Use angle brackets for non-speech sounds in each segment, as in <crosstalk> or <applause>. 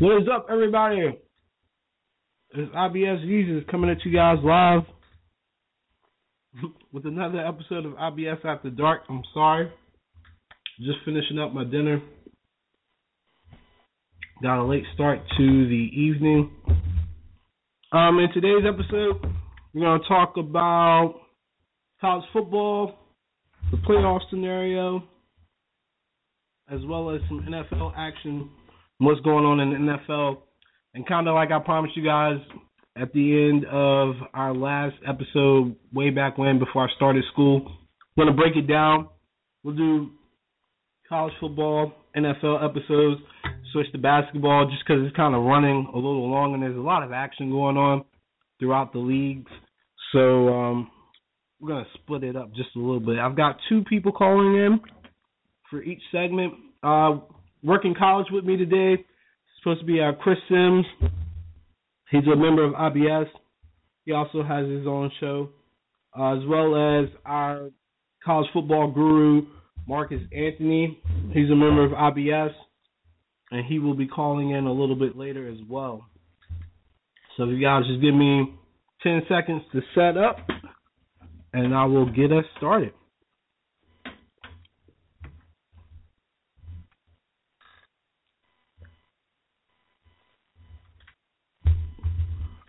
What is up, everybody? It's IBS Jesus coming at you guys live <laughs> with another episode of IBS After Dark. I'm sorry. Just finishing up my dinner. Got a late start to the evening. Um, in today's episode, we're going to talk about college football, the playoff scenario, as well as some NFL action, what's going on in the NFL and kind of like I promised you guys at the end of our last episode, way back when, before I started school, I'm going to break it down. We'll do college football, NFL episodes, switch to basketball just because it's kind of running a little long and there's a lot of action going on throughout the leagues. So um, we're going to split it up just a little bit. I've got two people calling in for each segment. Uh, working college with me today It's supposed to be uh, Chris Sims. He's a member of IBS. He also has his own show, uh, as well as our college football guru, Marcus Anthony. He's a member of IBS, and he will be calling in a little bit later as well. So if you guys just give me 10 seconds to set up, and I will get us started.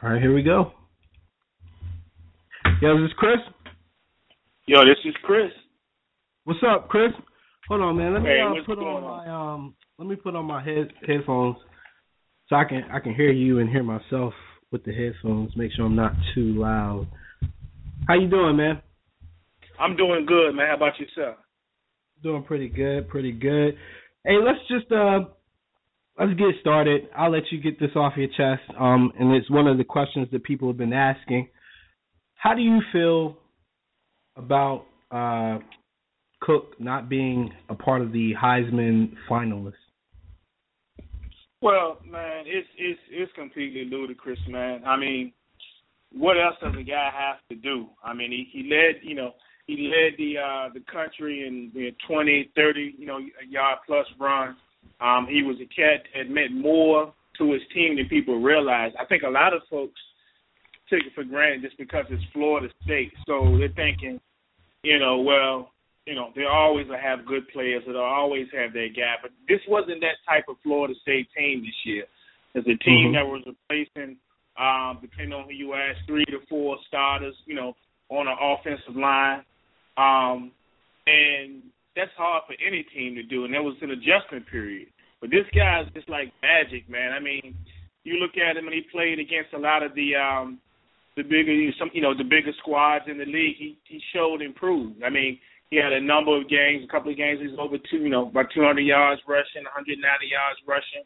All right, here we go. Yo, this is Chris? Yo, this is Chris. What's up, Chris? Hold on, man. Let me hey, uh, put on, on my um. Let me put on my head headphones so I can I can hear you and hear myself with the headphones. Make sure I'm not too loud. How you doing, man? I'm doing good, man. How about yourself? Doing pretty good, pretty good. Hey, let's just uh let's get started. I'll let you get this off your chest. Um, and it's one of the questions that people have been asking. How do you feel about uh, Cook not being a part of the Heisman finalists? Well, man, it's it's it's completely ludicrous, man. I mean, what else does a guy have to do? I mean, he he led, you know, he led the uh the country in, in 20, 30, you know, yard plus runs um, he was a cat that meant more to his team than people realize. I think a lot of folks take it for granted just because it's Florida State. So they're thinking, you know, well, you know, they always will have good players. They'll always have their guy. But this wasn't that type of Florida State team this year. It's a team mm-hmm. that was replacing, um, depending on who you ask, three to four starters, you know, on an offensive line. Um, and that's hard for any team to do, and there was an adjustment period. But this guy's just like magic, man. I mean, you look at him and he played against a lot of the um the bigger some you know the bigger squads in the league. He he showed improved. I mean, he had a number of games, a couple of games he's over two, you know, about 200 yards rushing, 190 yards rushing.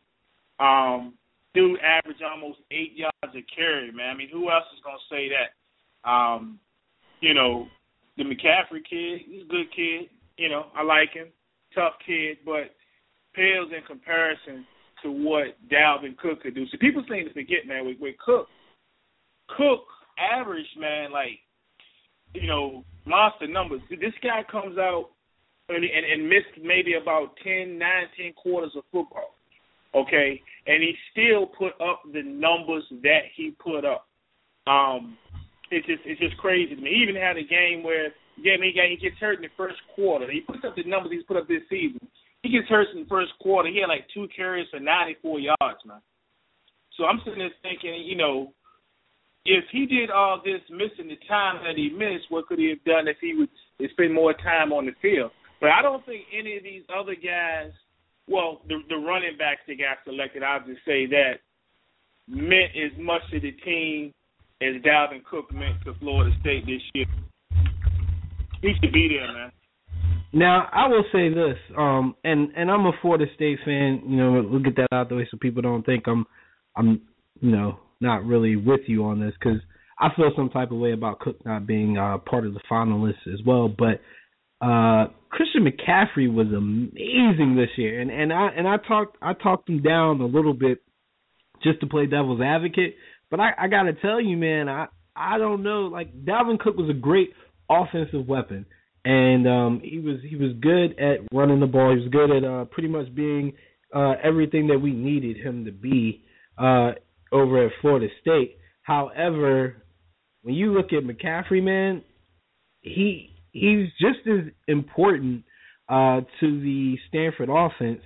Um, dude averaged almost eight yards a carry, man. I mean, who else is gonna say that? Um, you know, the McCaffrey kid, he's a good kid. You know, I like him, tough kid, but pales in comparison to what Dalvin Cook could do. So people seem to forget, man, with, with Cook, Cook averaged, man, like, you know, monster numbers. This guy comes out and, and, and missed maybe about 10, 9, 10 quarters of football, okay? And he still put up the numbers that he put up. Um, it's just it's just crazy to me. He even had a game where yeah, I mean, he gets hurt in the first quarter. He puts up the numbers he's put up this season. He gets hurt in the first quarter. He had like two carries for 94 yards, man. So I'm sitting there thinking, you know, if he did all this missing the time that he missed, what could he have done if he would spend more time on the field? But I don't think any of these other guys, well, the, the running backs that got selected, I'll just say that, meant as much to the team as Dalvin Cook meant to Florida State this year. He should be there, man. Now I will say this, um, and and I'm a Florida State fan. You know, we'll get that out the way so people don't think I'm, I'm, you know, not really with you on this because I feel some type of way about Cook not being uh, part of the finalists as well. But uh, Christian McCaffrey was amazing this year, and and I and I talked I talked him down a little bit just to play devil's advocate. But I, I got to tell you, man, I I don't know. Like Dalvin Cook was a great offensive weapon, and um, he was he was good at running the ball. He was good at uh, pretty much being uh, everything that we needed him to be uh, over at Florida State. However, when you look at McCaffrey, man, he he's just as important uh, to the Stanford offense.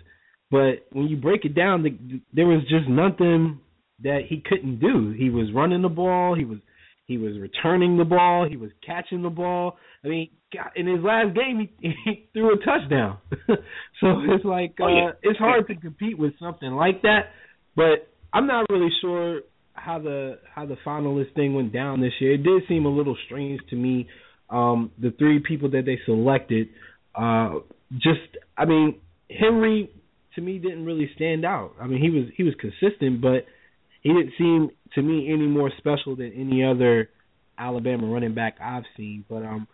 But when you break it down, the, there was just nothing that he couldn't do. He was running the ball. He was he was returning the ball. He was catching the ball. I mean, in his last game, he, he threw a touchdown. <laughs> so it's like uh, oh, yeah. it's hard to compete with something like that. But I'm not really sure how the how the finalist thing went down this year. It did seem a little strange to me. Um, the three people that they selected, uh, just I mean, Henry to me didn't really stand out. I mean, he was he was consistent, but he didn't seem to me any more special than any other Alabama running back I've seen. But um,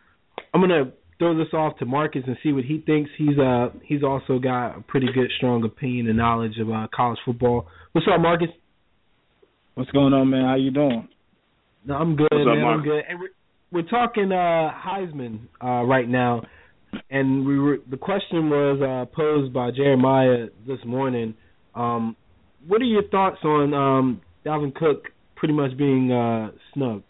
I'm gonna throw this off to Marcus and see what he thinks. He's uh he's also got a pretty good strong opinion and knowledge of uh, college football. What's up, Marcus? What's going on, man? How you doing? No, I'm good, What's man. Up, I'm good. And we're, we're talking uh Heisman uh right now, and we were the question was uh posed by Jeremiah this morning. Um, what are your thoughts on um, Dalvin Cook pretty much being uh, snubbed?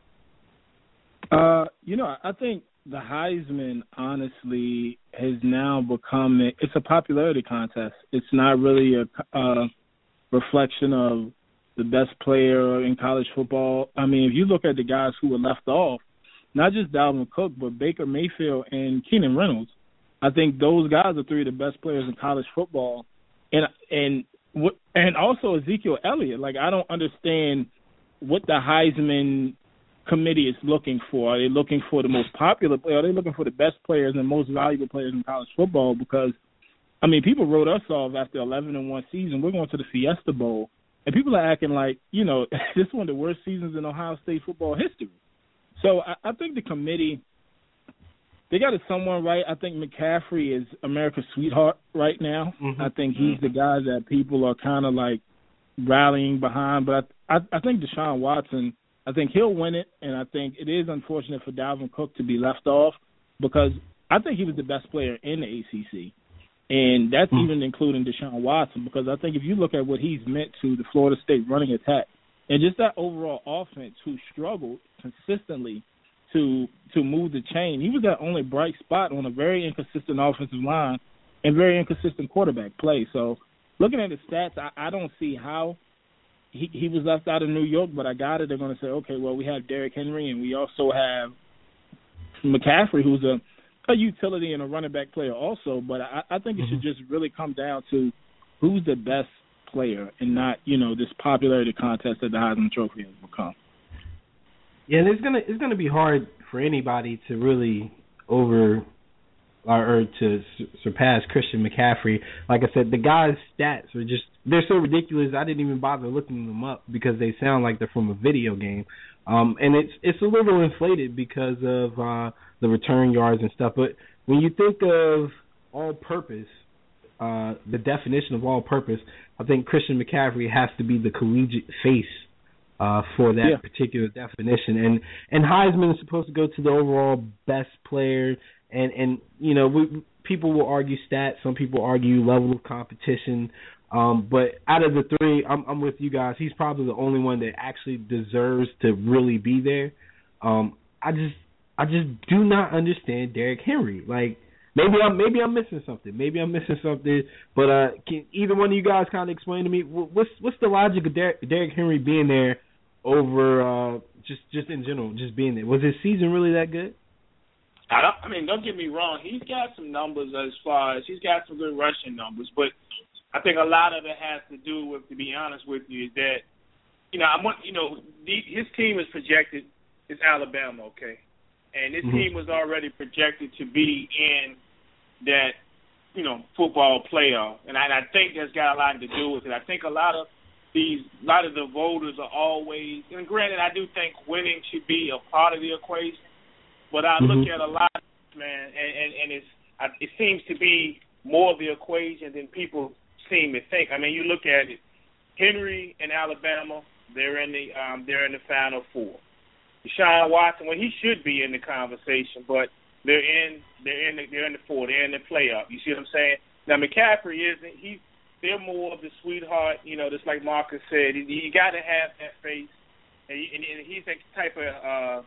Uh, you know, I think the Heisman honestly has now become it's a popularity contest. It's not really a, a reflection of the best player in college football. I mean, if you look at the guys who were left off, not just Dalvin Cook, but Baker Mayfield and Keenan Reynolds, I think those guys are three of the best players in college football. And and and also Ezekiel Elliott. Like I don't understand what the Heisman committee is looking for. Are they looking for the most popular player? Are they looking for the best players and most valuable players in college football? Because I mean, people wrote us off after 11 and one season. We're going to the Fiesta Bowl, and people are acting like you know <laughs> this is one of the worst seasons in Ohio State football history. So I, I think the committee they got someone right. I think McCaffrey is America's sweetheart right now. Mm-hmm. I think he's the guy that people are kind of like rallying behind. But I, I, I think Deshaun Watson, I think he'll win it, and I think it is unfortunate for Dalvin Cook to be left off because I think he was the best player in the ACC, and that's mm-hmm. even including Deshaun Watson because I think if you look at what he's meant to the Florida State running attack and just that overall offense who struggled consistently to to move the chain. He was that only bright spot on a very inconsistent offensive line and very inconsistent quarterback play. So looking at the stats, I, I don't see how he he was left out of New York, but I got it. They're going to say, okay, well we have Derrick Henry and we also have McCaffrey, who's a a utility and a running back player also. But I, I think it mm-hmm. should just really come down to who's the best player and not you know this popularity contest that the Heisman Trophy has become. Yeah, and it's gonna it's gonna be hard for anybody to really over or, or to su- surpass Christian McCaffrey. Like I said, the guy's stats are just they're so ridiculous. I didn't even bother looking them up because they sound like they're from a video game. Um, and it's it's a little inflated because of uh, the return yards and stuff. But when you think of all-purpose, uh, the definition of all-purpose, I think Christian McCaffrey has to be the collegiate face uh, for that yeah. particular definition. And and Heisman is supposed to go to the overall best player. And and you know we, people will argue stats. Some people argue level of competition. Um, but out of the three, I'm, I'm with you guys. He's probably the only one that actually deserves to really be there. Um, I just I just do not understand Derrick Henry. Like maybe I'm maybe I'm missing something. Maybe I'm missing something. But uh, can either one of you guys kind of explain to me what's what's the logic of Derrick, Derrick Henry being there over uh, just just in general, just being there. Was his season really that good? I don't. I mean, don't get me wrong. He's got some numbers as far as he's got some good rushing numbers, but I think a lot of it has to do with, to be honest with you, is that you know I want you know the, his team is projected is Alabama, okay, and this mm-hmm. team was already projected to be in that you know football playoff, and I, and I think that's got a lot to do with it. I think a lot of these a lot of the voters are always and granted I do think winning should be a part of the equation, but I mm-hmm. look at a lot man and, and, and it's it seems to be more of the equation than people seem to think. I mean you look at it, Henry and Alabama, they're in the um they're in the final four. Deshaun Watson, well he should be in the conversation, but they're in they're in the they're in the four, they're in the playoff. You see what I'm saying? Now McCaffrey isn't he's they're more of the sweetheart. You know, just like Marcus said, you, you got to have that face, and, and, and he's that type of uh,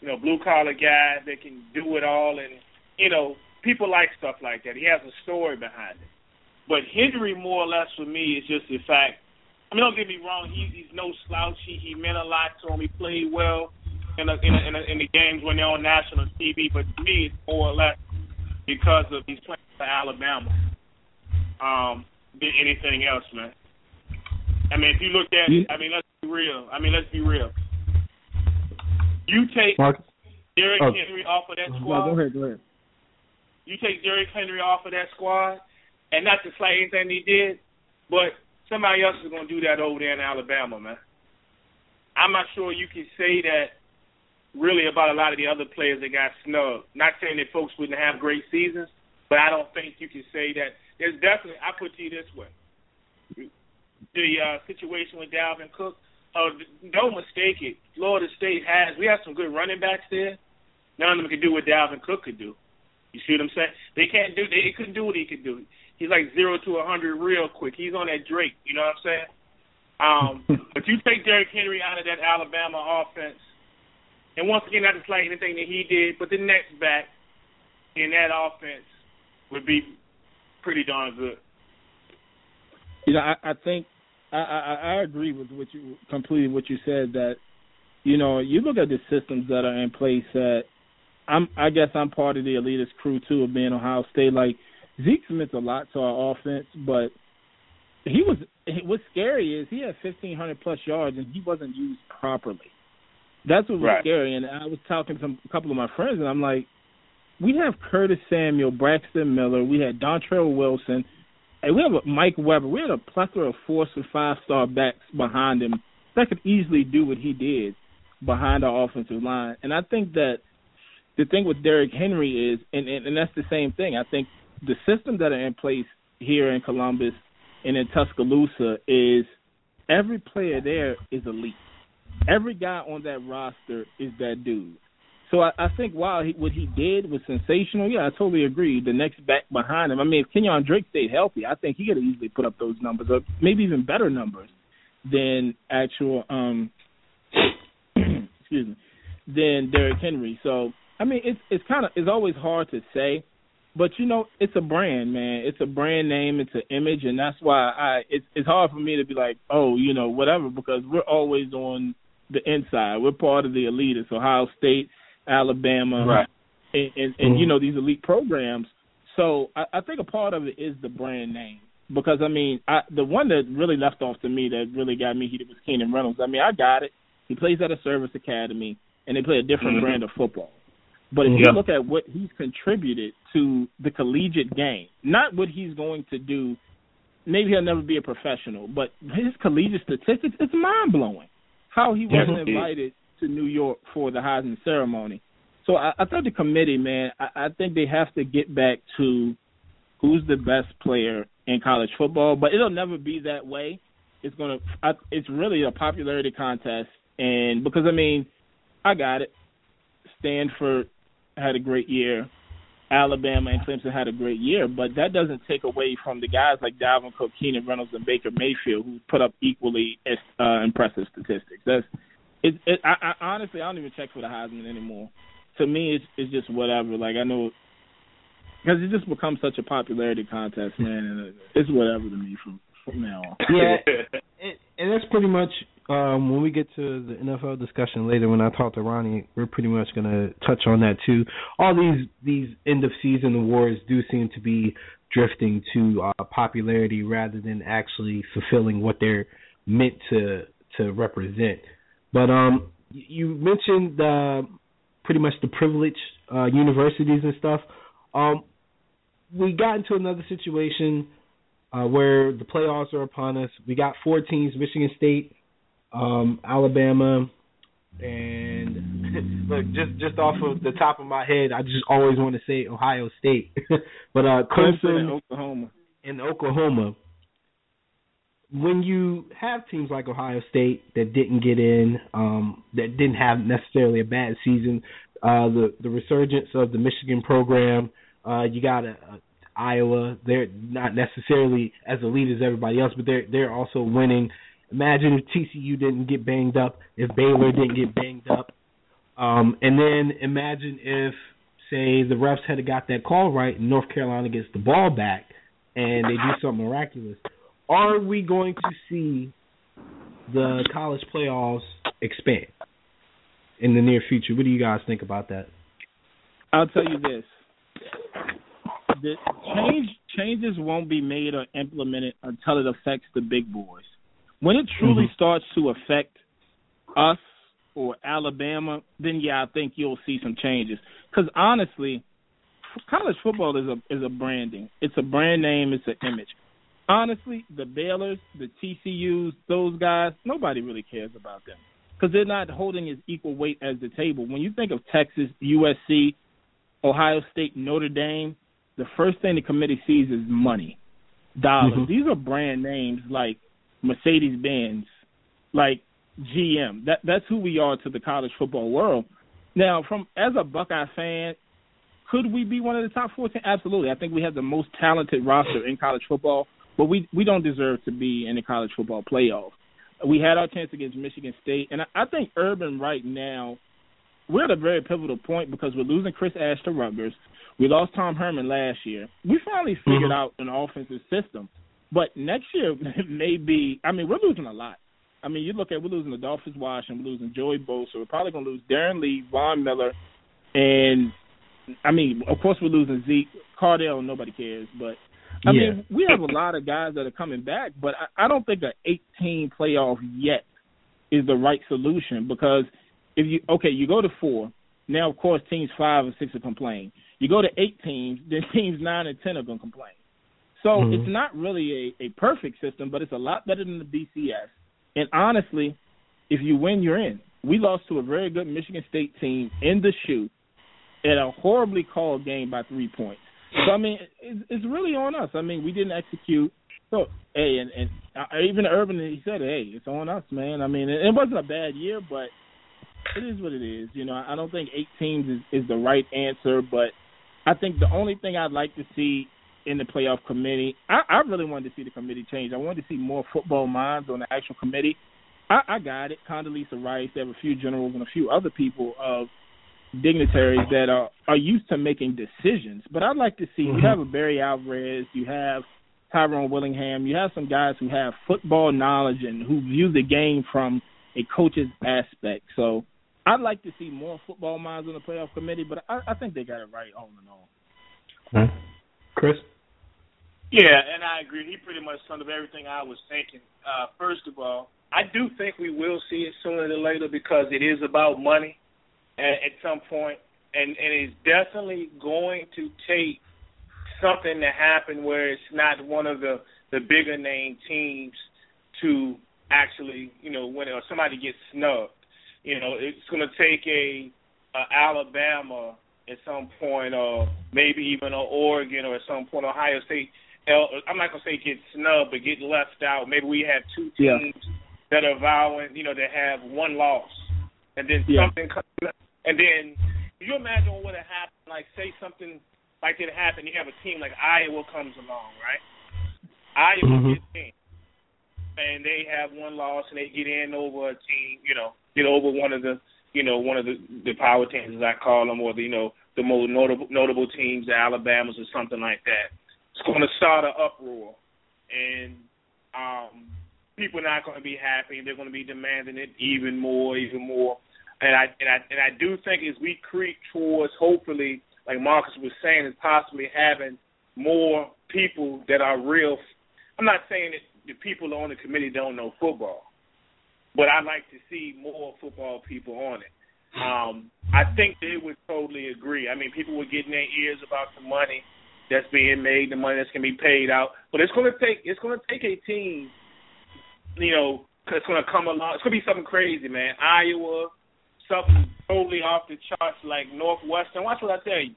you know blue collar guy that can do it all, and you know people like stuff like that. He has a story behind it. But Henry, more or less, for me, is just the fact. I mean, don't get me wrong. He, he's no slouch. He, he meant a lot to him. He played well in the in, a, in, a, in the games when they're on national TV. But to me, it's more or less because of he's playing for Alabama. Um, than anything else, man. I mean, if you look at it, I mean, let's be real. I mean, let's be real. You take Mark. Derrick oh. Henry off of that squad. No, go ahead, go ahead. You take Derrick Henry off of that squad, and not to slight anything he did, but somebody else is going to do that over there in Alabama, man. I'm not sure you can say that really about a lot of the other players that got snubbed. Not saying that folks wouldn't have great seasons, but I don't think you can say that. There's definitely, I put to you this way. The uh, situation with Dalvin Cook, uh, don't mistake it. Florida State has, we have some good running backs there. None of them can do what Dalvin Cook could do. You see what I'm saying? They can't do, they, they couldn't do what he could do. He's like zero to a hundred real quick. He's on that Drake. You know what I'm saying? Um, <laughs> but you take Derrick Henry out of that Alabama offense, and once again, not to slight anything that he did, but the next back in that offense would be pretty darn good. You know, I, I think I, I, I agree with what you completely what you said that you know you look at the systems that are in place that I'm I guess I'm part of the elitist crew too of being Ohio State. Like Zeke meant a lot to our offense, but he was what's scary is he had 1500 plus yards and he wasn't used properly. That's what was right. scary. And I was talking to some, a couple of my friends, and I'm like, we have Curtis Samuel, Braxton Miller, we had Dontrelle Wilson, and we have a Mike Weber. We had a plethora of four and five star backs behind him that could easily do what he did behind our offensive line. And I think that the thing with Derrick Henry is, and, and, and that's the same thing. I think the systems that are in place here in Columbus and in Tuscaloosa is every player there is elite. Every guy on that roster is that dude. So I, I think while he, what he did was sensational, yeah, I totally agree. The next back behind him, I mean, if Kenyon Drake stayed healthy, I think he could easily put up those numbers, or maybe even better numbers than actual, um, <clears throat> excuse me, than Derrick Henry. So I mean, it's it's kind of it's always hard to say, but you know, it's a brand, man. It's a brand name. It's an image, and that's why I it's it's hard for me to be like, oh, you know, whatever, because we're always on the inside. We're part of the elite. It's Ohio State, Alabama, right. and and, and mm-hmm. you know these elite programs. So I, I think a part of it is the brand name because I mean I, the one that really left off to me that really got me heated was Keenan Reynolds. I mean I got it. He plays at a service academy and they play a different mm-hmm. brand of football. But if yeah. you look at what he's contributed to the collegiate game, not what he's going to do, maybe he'll never be a professional, but his collegiate statistics, it's mind blowing. How he wasn't invited to New York for the Heisman ceremony. So I, I thought the committee, man, I, I think they have to get back to who's the best player in college football, but it'll never be that way. It's gonna, I, it's really a popularity contest, and because I mean, I got it. Stanford had a great year. Alabama and Clemson had a great year, but that doesn't take away from the guys like Dalvin Cook, Keenan Reynolds, and Baker Mayfield who put up equally uh, impressive statistics. That's it, it. I, I honestly, I don't even check for the Heisman anymore. To me, it's it's just whatever. Like I know because it just becomes such a popularity contest, man, and it's whatever to me from from now on. Yeah, <laughs> and, and that's pretty much um, when we get to the NFL discussion later, when I talk to Ronnie, we're pretty much going to touch on that too. All these these end of season awards do seem to be drifting to uh, popularity rather than actually fulfilling what they're meant to to represent. But um, you mentioned uh, pretty much the privileged uh, universities and stuff. Um, we got into another situation uh, where the playoffs are upon us. We got four teams: Michigan State, um, Alabama, and <laughs> look, just just off of the top of my head, I just always want to say Ohio State, <laughs> but uh, Clemson, and Oklahoma, and Oklahoma. When you have teams like Ohio State that didn't get in, um, that didn't have necessarily a bad season, uh, the the resurgence of the Michigan program, uh, you got a, Iowa. They're not necessarily as elite as everybody else, but they're they're also winning. Imagine if TCU didn't get banged up, if Baylor didn't get banged up, um, and then imagine if, say, the refs had got that call right and North Carolina gets the ball back and they do something miraculous. Are we going to see the college playoffs expand in the near future? What do you guys think about that? I'll tell you this: the change changes won't be made or implemented until it affects the big boys. When it truly mm-hmm. starts to affect us or Alabama, then yeah, I think you'll see some changes. Because honestly, college football is a is a branding. It's a brand name. It's an image. Honestly, the Baylor's, the TCU's, those guys, nobody really cares about them because they're not holding as equal weight as the table. When you think of Texas, USC, Ohio State, Notre Dame, the first thing the committee sees is money, dollars. Mm-hmm. These are brand names like Mercedes Benz, like GM. That that's who we are to the college football world. Now, from as a Buckeye fan, could we be one of the top fourteen? Absolutely. I think we have the most talented roster in college football, but we we don't deserve to be in the college football playoff. We had our chance against Michigan State, and I, I think Urban right now we're at a very pivotal point because we're losing Chris Ash to Rutgers. We lost Tom Herman last year. We finally figured mm-hmm. out an offensive system. But next year <laughs> may be I mean, we're losing a lot. I mean, you look at we're losing Adolphus Washington, we're losing Joey Bosa, we're probably gonna lose Darron Lee, Von Miller, and I mean, of course we're losing Zeke. Cardale, nobody cares, but I yeah. mean, we have a lot of guys that are coming back, but I, I don't think an 18 playoff yet is the right solution because if you okay, you go to four. Now, of course, teams five and six will complain. You go to eight teams, then <laughs> teams nine and ten are going to complain. So mm-hmm. it's not really a, a perfect system, but it's a lot better than the BCS. And honestly, if you win, you're in. We lost to a very good Michigan State team in the shoe at a horribly called game by three points. So I mean, it's, it's really on us. I mean, we didn't execute. So hey, and, and even Urban, he said, hey, it's on us, man. I mean, it, it wasn't a bad year, but it is what it is. You know, I don't think eight teams is, is the right answer, but I think the only thing I'd like to see in the playoff committee, I, I really wanted to see the committee change. I wanted to see more football minds on the actual committee. I, I got it. Condoleezza Rice, there have a few generals and a few other people of dignitaries that are are used to making decisions. But I'd like to see mm-hmm. you have a Barry Alvarez, you have Tyrone Willingham, you have some guys who have football knowledge and who view the game from a coach's aspect. So I'd like to see more football minds on the playoff committee, but I, I think they got it right all in all. Okay. Chris? Yeah, and I agree. He pretty much summed up everything I was thinking. Uh, first of all, I do think we will see it sooner than later because it is about money at, at some point, and and it's definitely going to take something to happen where it's not one of the the bigger name teams to actually, you know, when or somebody gets snubbed. You know, it's going to take a, a Alabama at some point, or maybe even a Oregon, or at some point Ohio State. I'm not going to say get snubbed, but get left out. Maybe we have two teams yeah. that are vowing, you know, that have one loss, and then yeah. something comes, and then can you imagine what would have happened? Like, say something like it happened. You have a team like Iowa comes along, right? Iowa mm-hmm. gets in, and they have one loss, and they get in over a team, you know, get over one of the you know one of the the power teams as I call them, or the you know the most notable notable teams, the Alabamas or something like that. It's going to start an uproar, and um, people are not going to be happy. And they're going to be demanding it even more, even more. And I and I and I do think as we creep towards, hopefully, like Marcus was saying, is possibly having more people that are real. I'm not saying that the people on the committee don't know football, but I'd like to see more football people on it. Um, I think they would totally agree. I mean, people were getting their ears about the money that's being made, the money that's going to be paid out, but it's going to take it's to take a team, you know, it's going to come along. It's to be something crazy, man. Iowa, something totally off the charts like Northwestern. Watch what I tell you.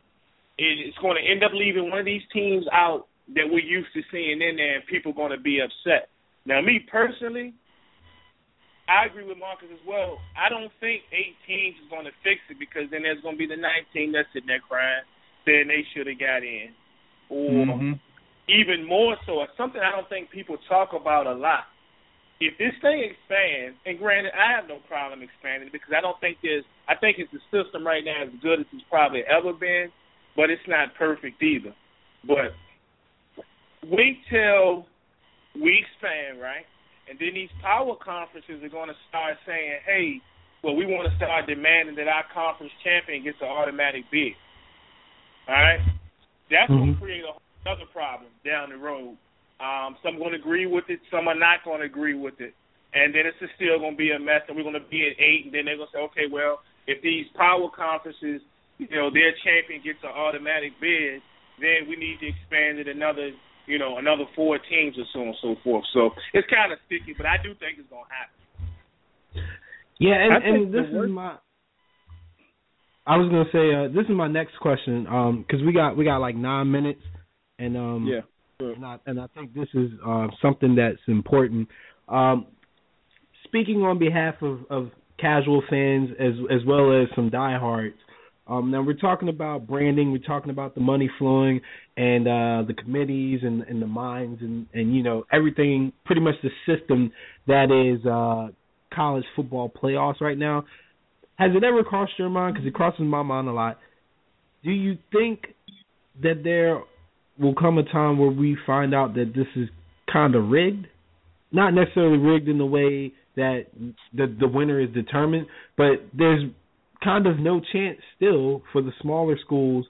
It's going to end up leaving one of these teams out that we're used to seeing in there, and people are going to be upset. Now, me personally, I agree with Marcus as well. I don't think eight teams is going to fix it because then there's going to be the ninth team that's sitting there crying, saying they should have got in. or mm-hmm. even more so, something I don't think people talk about a lot. If this thing expands, and granted, I have no problem expanding because I don't think there's. I think it's the system right now as good as it's probably ever been, but it's not perfect either. But wait till we expand, right? And then these power conferences are going to start saying, "Hey, well, we want to start demanding that our conference champion gets an automatic bid." All right, that's mm-hmm. going to create a, another problem down the road um, some going to agree with it, some are not going to agree with it, and then it's still going to be a mess. And we're going to be at eight, and then they're going to say, okay, well, if these power conferences, you know, their champion gets an automatic bid, then we need to expand it another, you know, another four teams or so on and so forth. So it's kind of sticky, but I do think it's going to happen. Yeah, and, and this is my. I was gonna say uh, this is my next question because um, we got we got like nine minutes, and um, yeah and I, and I think this is uh, something that's important. Um, speaking on behalf of, of casual fans as as well as some diehards. Um, now we're talking about branding, we're talking about the money flowing and uh, the committees and, and the minds and, and you know everything, pretty much the system that is uh, college football playoffs right now. Has it ever crossed your mind? Because it crosses my mind a lot. Do you think that there will come a time where we find out that this is kind of rigged. Not necessarily rigged in the way that the the winner is determined, but there's kind of no chance still for the smaller schools,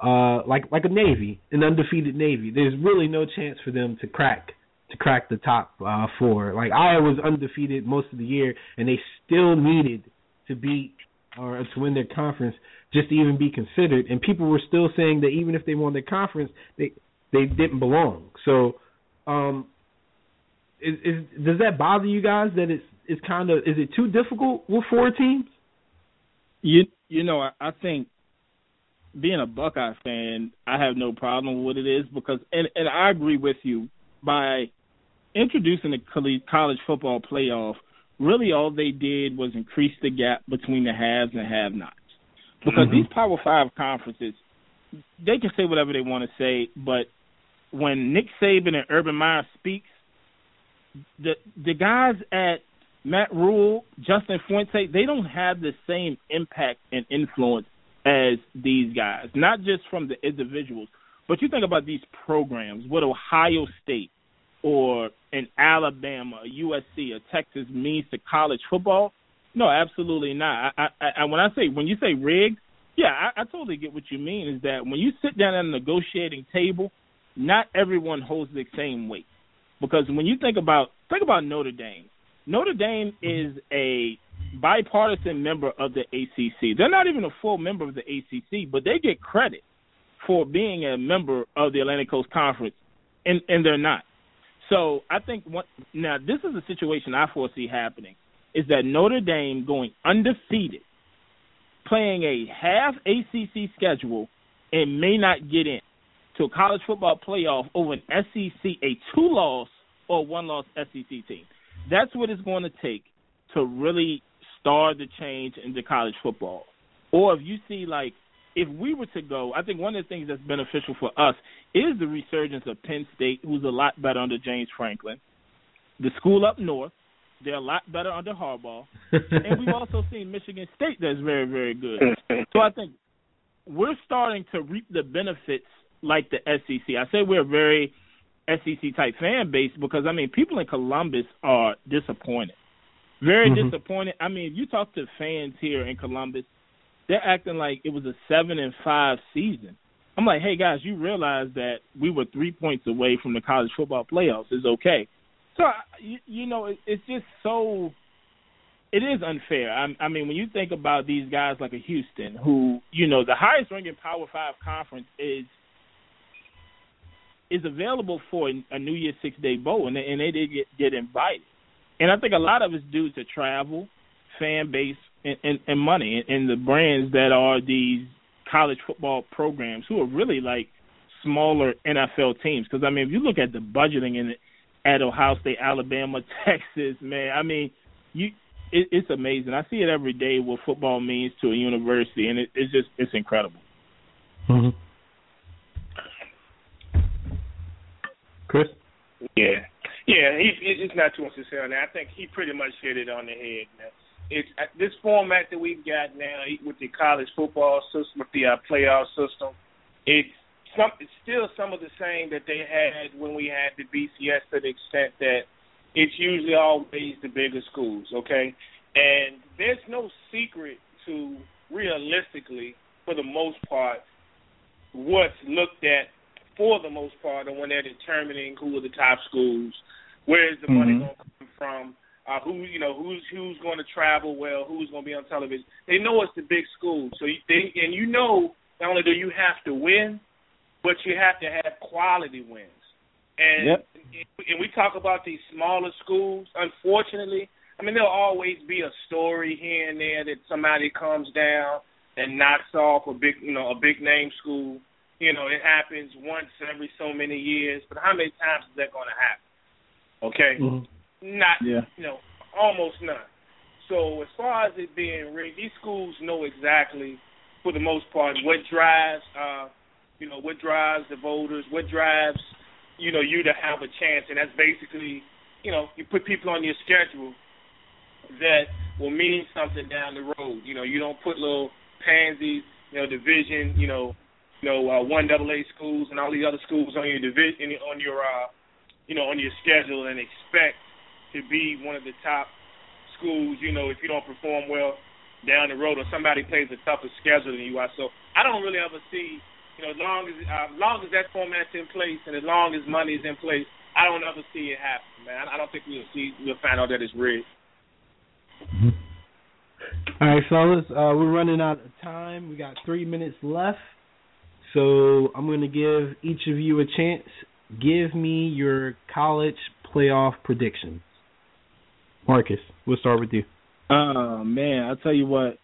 uh, like like a Navy, an undefeated Navy. There's really no chance for them to crack to crack the top uh, four. Like Iowa was undefeated most of the year, and they still needed to beat or to win their conference just to even be considered. And people were still saying that even if they won their conference, they they didn't belong. So, um, is, is does that bother you guys that it's it's kind of is it too difficult with four teams? You you know I, I think being a Buckeye fan, I have no problem with what it is because and and I agree with you by introducing the college football playoff. Really, all they did was increase the gap between the haves and have-nots because mm-hmm. these Power Five conferences, they can say whatever they want to say, but when Nick Saban and Urban Meyer speaks, the the guys at Matt Rhule, Justin Fuente, they don't have the same impact and influence as these guys. Not just from the individuals, but you think about these programs, what Ohio State or an Alabama, a USC, a Texas means to college football. No, absolutely not. I, I, I when I say when you say rigged, yeah, I, I totally get what you mean. Is that when you sit down at a negotiating table, not everyone holds the same weight. Because when you think about think about Notre Dame, Notre Dame mm-hmm. is a bipartisan member of the ACC. They're not even a full member of the ACC, but they get credit for being a member of the Atlantic Coast Conference, and and they're not. So I think what, now this is a situation I foresee happening is that Notre Dame going undefeated, playing a half ACC schedule, and may not get in to a college football playoff over an SEC, a two loss or one loss SEC team. That's what it's going to take to really start the change into college football. Or if you see like if we were to go, I think one of the things that's beneficial for us is the resurgence of Penn State, who's a lot better under James Franklin. The school up north, they're a lot better under Harbaugh. <laughs> and we've also seen Michigan State that's very, very good. So I think we're starting to reap the benefits like the SEC. I say we're a very SEC type fan base because I mean people in Columbus are disappointed, very mm-hmm. disappointed. I mean, if you talk to fans here in Columbus, they're acting like it was a seven and five season. I'm like, hey guys, you realize that we were three points away from the college football playoffs. Is okay. So you, you know, it, it's just so. It is unfair. I, I mean, when you think about these guys like a Houston, who you know, the highest ranking Power Five conference is is available for a New Year's Six Day Bowl, and they, and they did get, get invited. And I think a lot of it's due to travel, fan base, and, and, and money, and, and the brands that are these college football programs who are really like smaller NFL teams. Because I mean, if you look at the budgeting in it at Ohio State, Alabama, <laughs> Texas, man, I mean, you it, it's amazing. I see it every day what football means to a university, and it, it's just it's incredible. Mm-hmm. Chris. Yeah, yeah. He, it's not too much to say on that. I think he pretty much hit it on the head. Man. It's uh, this format that we've got now with the college football system, with the uh, playoff system. It's some, it's still some of the same that they had when we had the BCS to the extent that it's usually always the bigger schools, okay? And there's no secret to realistically, for the most part, what's looked at for the most part and when they're determining who are the top schools, where is the mm-hmm. money going to come from, uh, who you know who's who's going to travel well, who's going to be on television. They know it's the big schools, so you, they and you know not only do you have to win, but you have to have quality wins. And yep. and we talk about these smaller schools. Unfortunately, I mean there'll always be a story here and there that somebody comes down and knocks off a big you know a big name school you know, it happens once every so many years, but how many times is that going to happen? Okay, mm-hmm. not yeah. you know, almost none. So as far as it being rigged, these schools know exactly, for the most part, what drives, uh, you know, what drives the voters, what drives, you know, you to have a chance, and that's basically, you know, you put people on your schedule that will mean something down the road. You know, you don't put little pansies, you know, division, you know, you know, uh, one double A schools and all these other schools on your division on your uh, you know, on your schedule and expect to be one of the top schools, you know, if you don't perform well down the road or somebody plays a tougher schedule than you are. So I don't really ever see, you know, as long as uh, long as that format's in place and as long as money's in place, I don't ever see it happen, man. I don't think we'll see we'll find out that it's rigged. All right, fellas, uh, we're running out of time. We got three minutes left. So I'm going to give each of you a chance. Give me your college playoff predictions. Marcus, we'll start with you. Oh man, I'll tell you what.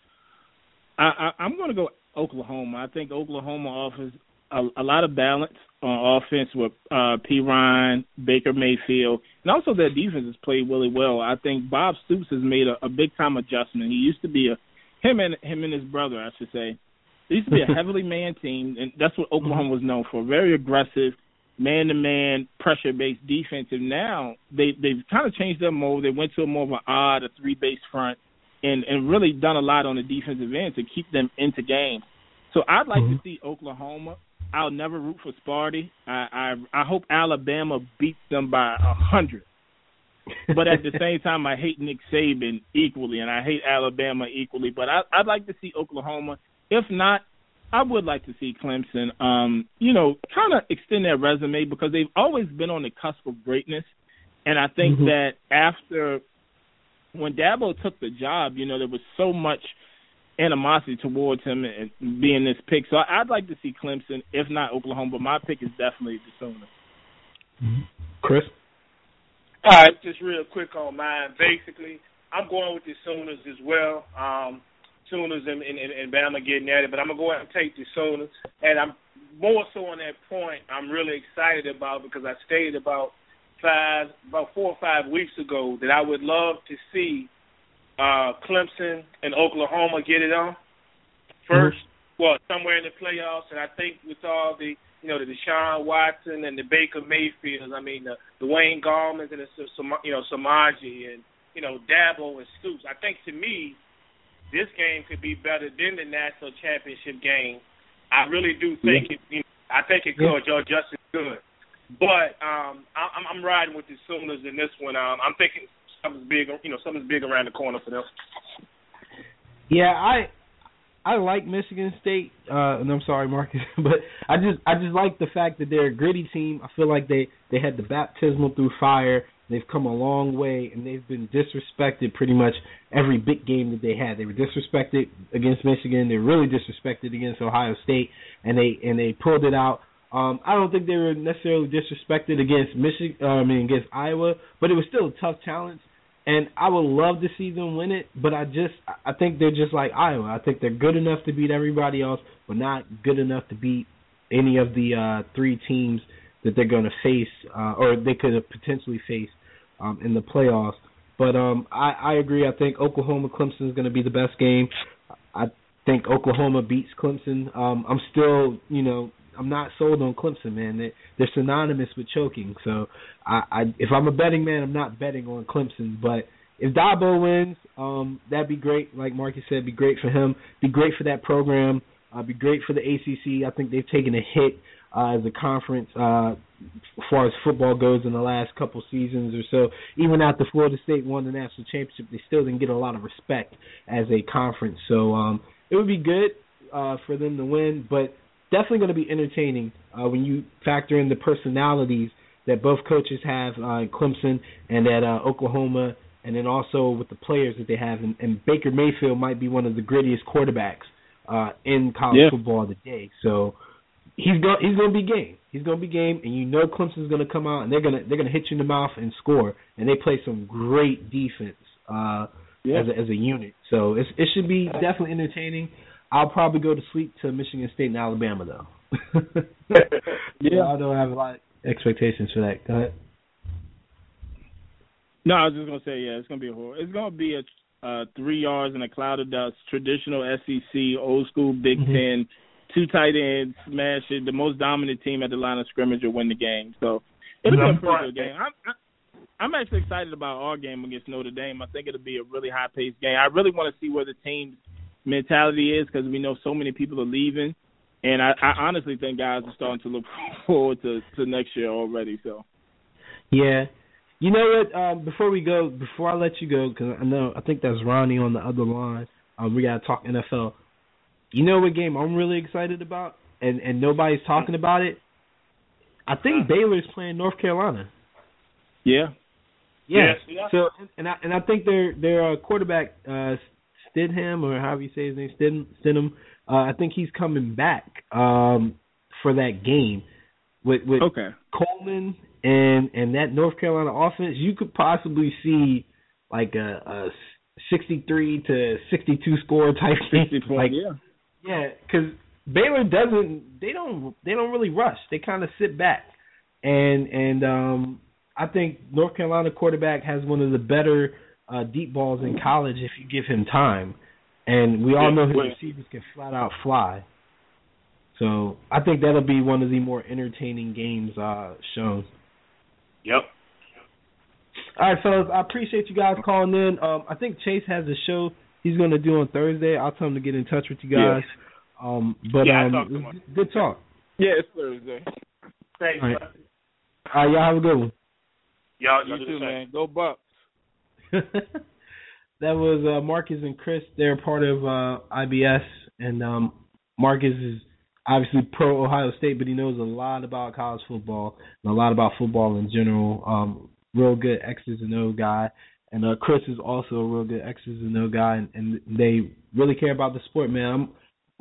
I, I I'm going to go Oklahoma. I think Oklahoma offers a, a lot of balance on offense with uh, Perine, Baker Mayfield, and also their defense has played really well. I think Bob Stoops has made a, a big time adjustment. He used to be a him and him and his brother, I should say, they used to be a <laughs> heavily man team, and that's what Oklahoma was known for. Very aggressive, man to man, pressure based defense. And now they they've kind of changed their mode. They went to a more of an odd, a three base front, and and really done a lot on the defensive end to keep them into games. So I'd like mm-hmm. to see Oklahoma. I'll never root for Sparty. I I, I hope Alabama beats them by a hundred. but at the <laughs> same time, I hate Nick Saban equally, and I hate Alabama equally. But I, I'd like to see Oklahoma if not, I would like to see Clemson, um, you know, kind of extend their resume because they've always been on the cusp of greatness. And I think mm-hmm. that after when Dabo took the job, you know, there was so much animosity towards him and being this pick. So I'd like to see Clemson, if not Oklahoma, but my pick is definitely the Sooners. Mm-hmm. Chris? All right, just real quick on mine. Basically, I'm going with the Sooners as well. Um, Sooners and, and, and Bama getting at it, but I'm gonna go ahead and take the Sooners. And I'm more so on that point. I'm really excited about because I stated about five, about four or five weeks ago that I would love to see uh, Clemson and Oklahoma get it on 1st mm-hmm. well, somewhere in the playoffs. And I think with all the you know the Deshaun Watson and the Baker Mayfields, I mean the, the Wayne Gallmans and the you know Samaje and you know Dabo and Stoops. I think to me this game could be better than the national championship game. I really do think yeah. it. You know, I think it could. Yeah. Joe Justin good, but um, I, I'm, I'm riding with the Sooners in this one. Um, I'm thinking something's big. You know, something's big around the corner for them. Yeah, I I like Michigan State, uh, and I'm sorry, Marcus, <laughs> but I just I just like the fact that they're a gritty team. I feel like they they had the baptismal through fire. They've come a long way, and they've been disrespected pretty much every big game that they had. They were disrespected against Michigan. They were really disrespected against Ohio State, and they and they pulled it out. Um, I don't think they were necessarily disrespected against Michigan. Uh, I mean, against Iowa, but it was still a tough challenge. And I would love to see them win it, but I just I think they're just like Iowa. I think they're good enough to beat everybody else, but not good enough to beat any of the uh, three teams that they're going to face, uh, or they could have potentially faced um, in the playoffs. But um, I, I agree. I think Oklahoma Clemson is going to be the best game. I think Oklahoma beats Clemson. Um, I'm still, you know, I'm not sold on Clemson, man. They, they're synonymous with choking. So I, I if I'm a betting man, I'm not betting on Clemson. But if Dabo wins, um, that'd be great. Like Marky said, be great for him. Be great for that program. Uh, be great for the ACC. I think they've taken a hit uh, as a conference uh, as far as football goes in the last couple seasons or so. Even after Florida State won the national championship, they still didn't get a lot of respect as a conference. So um, it would be good uh, for them to win, but definitely going to be entertaining uh, when you factor in the personalities that both coaches have uh, in Clemson and at uh, Oklahoma, and then also with the players that they have. And, and Baker Mayfield might be one of the grittiest quarterbacks uh, in college yeah. football today. So he's going he's going to be game. He's going to be game, and you know Clemson's going to come out and they're going to they're going to hit you in the mouth and score. And they play some great defense uh, yeah. as a, as a unit. So it's, it should be definitely entertaining. I'll probably go to sleep to Michigan State and Alabama though. <laughs> yeah, I don't have a lot of expectations for that. Go ahead. No, I was just gonna say, yeah, it's gonna be a horror. It's gonna be a uh, three yards and a cloud of dust, traditional SEC, old school Big Mhm. Ten, two tight ends, smash it. The most dominant team at the line of scrimmage will win the game. So it'll be a pretty good game. I'm, I- I'm actually excited about our game against Notre Dame. I think it'll be a really high paced game. I really want to see where the team's mentality is because we know so many people are leaving, and I, I honestly think guys are starting to look <laughs> forward to to next year already. So Yeah. You know what? Um, before we go, before I let you go, because I know I think that's Ronnie on the other line. Um, we gotta talk NFL. You know what game I'm really excited about, and and nobody's talking about it. I think Baylor's playing North Carolina. yeah, Yeah. Yeah. So and I and I think their their uh, quarterback uh, Stidham or however you say his name Stidham, Stidham uh, I think he's coming back um, for that game with with okay. Coleman and and that North Carolina offense, you could possibly see like a, a 63 to 62 score type thing. Like yeah. yeah, because Baylor doesn't they don't they don't really rush. They kind of sit back, and and um I think North Carolina quarterback has one of the better uh, deep balls in college if you give him time, and we all know his receivers can flat out fly. So I think that'll be one of the more entertaining games uh, shown. Yep. All right, fellas, I appreciate you guys calling in. Um, I think Chase has a show he's going to do on Thursday. I'll tell him to get in touch with you guys. Um, but Yeah, um, talked to him. good talk. Yeah, it's Thursday. Thanks. All right. All right, y'all have a good one. Y'all, You y'all too, man. Go Bucks. <laughs> that was uh, Marcus and Chris. They're part of uh, IBS, and um, Marcus is obviously pro Ohio State, but he knows a lot about college football and a lot about football in general. Um, real good X's and O guy, and uh, Chris is also a real good X's and O guy, and, and they really care about the sport, man. I'm,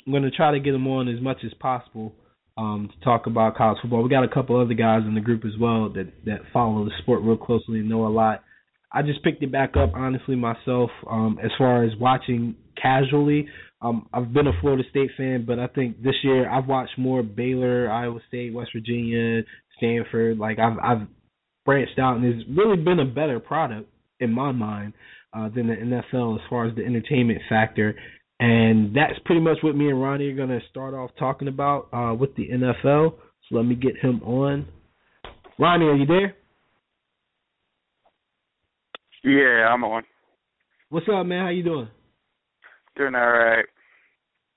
I'm going to try to get them on as much as possible um, to talk about college football. We got a couple other guys in the group as well that that follow the sport real closely and know a lot. I just picked it back up honestly myself um, as far as watching casually. Um, I've been a Florida State fan, but I think this year I've watched more Baylor, Iowa State, West Virginia, Stanford. Like I've I've branched out, and it's really been a better product in my mind uh, than the NFL as far as the entertainment factor. And that's pretty much what me and Ronnie are going to start off talking about uh, with the NFL. So let me get him on. Ronnie, are you there? Yeah, I'm on. What's up, man? How you doing? Doing all right.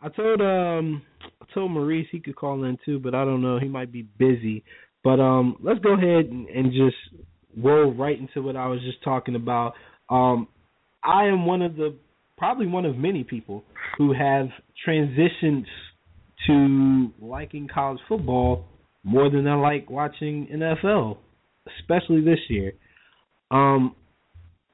I told um I told Maurice he could call in too, but I don't know. He might be busy. But um let's go ahead and, and just roll right into what I was just talking about. Um I am one of the probably one of many people who have transitioned to liking college football more than I like watching NFL, especially this year. Um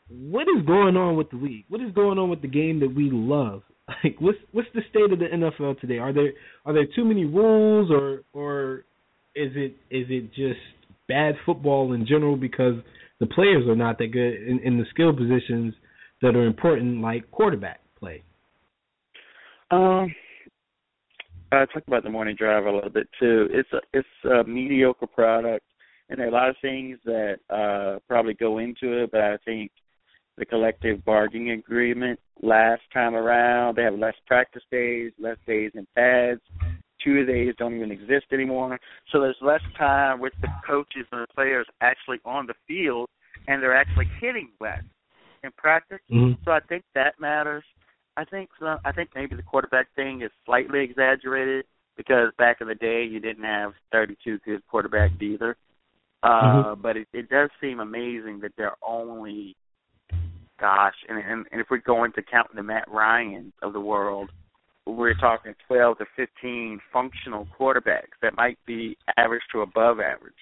what is going on with the league? What is going on with the game that we love? <laughs> Like what's what's the state of the NFL today? Are there are there too many rules or or is it is it just bad football in general because the players are not that good in, in the skill positions that are important like quarterback play? Um, I talk about the morning drive a little bit too. It's a it's a mediocre product, and there are a lot of things that uh probably go into it. But I think the collective bargaining agreement last time around, they have less practice days, less days in pads, two days don't even exist anymore. So there's less time with the coaches and the players actually on the field, and they're actually hitting less in practice. Mm-hmm. So I think that matters. I think so, I think maybe the quarterback thing is slightly exaggerated because back in the day you didn't have 32 good quarterbacks either. Uh, mm-hmm. But it, it does seem amazing that there are only, gosh, and, and, and if we're going to count the Matt Ryan of the world, we're talking 12 to 15 functional quarterbacks that might be average to above average.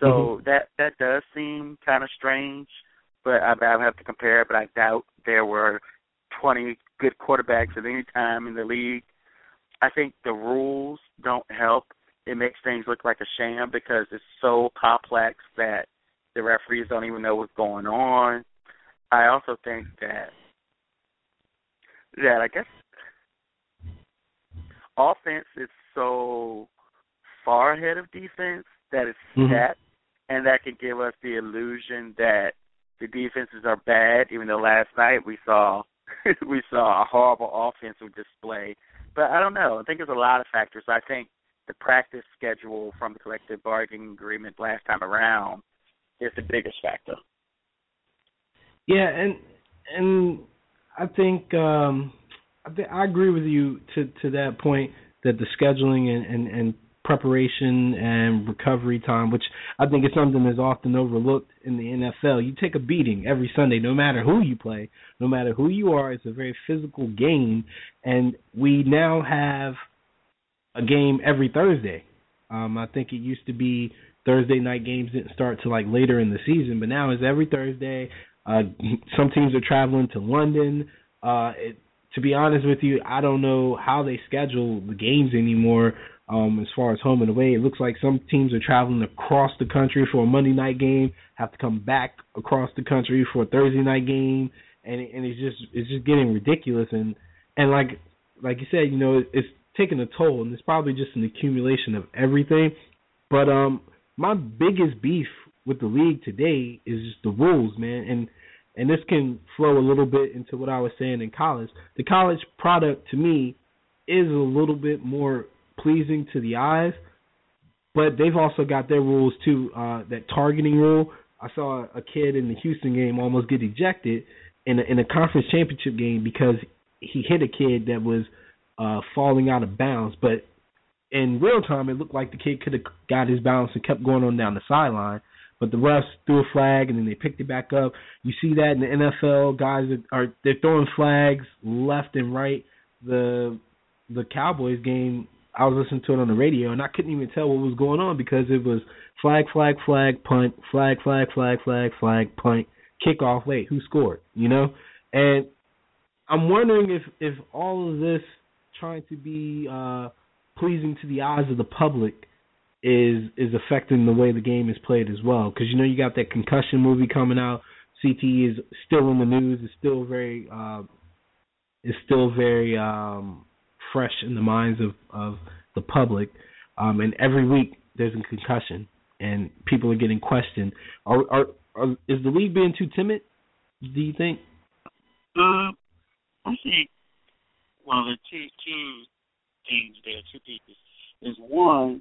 So mm-hmm. that that does seem kind of strange, but I, I have to compare. But I doubt there were 20 good quarterbacks at any time in the league. I think the rules don't help. It makes things look like a sham because it's so complex that the referees don't even know what's going on. I also think that that I guess offense is so far ahead of defense that it's mm-hmm. set, and that can give us the illusion that the defenses are bad. Even though last night we saw <laughs> we saw a horrible offensive display, but I don't know. I think there's a lot of factors. I think the practice schedule from the collective bargaining agreement last time around is the biggest factor. Yeah, and and I think um I, th- I agree with you to to that point that the scheduling and, and, and preparation and recovery time, which I think is something that's often overlooked in the NFL. You take a beating every Sunday, no matter who you play, no matter who you are. It's a very physical game, and we now have a game every Thursday. Um, I think it used to be Thursday night games didn't start till like later in the season, but now it's every Thursday. Uh, some teams are traveling to London. Uh, it, to be honest with you, I don't know how they schedule the games anymore. Um, as far as home and away, it looks like some teams are traveling across the country for a Monday night game, have to come back across the country for a Thursday night game, and and it's just it's just getting ridiculous. And and like like you said, you know, it's taking a toll, and it's probably just an accumulation of everything. But um, my biggest beef with the league today is just the rules, man, and and this can flow a little bit into what I was saying in college. The college product to me is a little bit more pleasing to the eyes, but they've also got their rules too. Uh, that targeting rule. I saw a kid in the Houston game almost get ejected in a, in a conference championship game because he hit a kid that was uh, falling out of bounds, but in real time, it looked like the kid could have got his balance and kept going on down the sideline but the refs threw a flag and then they picked it back up. You see that in the NFL, guys are, they're throwing flags left and right. The the Cowboys game, I was listening to it on the radio and I couldn't even tell what was going on because it was flag, flag, flag, punt, flag, flag, flag, flag, flag, punt, kickoff. Wait, who scored? You know, and I'm wondering if if all of this trying to be uh pleasing to the eyes of the public is is affecting the way the game is played as well. Because you know you got that concussion movie coming out. CTE is still in the news. It's still very uh, still very um, fresh in the minds of of the public. Um, and every week there's a concussion, and people are getting questioned. Are, are, are is the league being too timid? Do you think? Uh, I think. Well, the two two things there, two pieces. Is one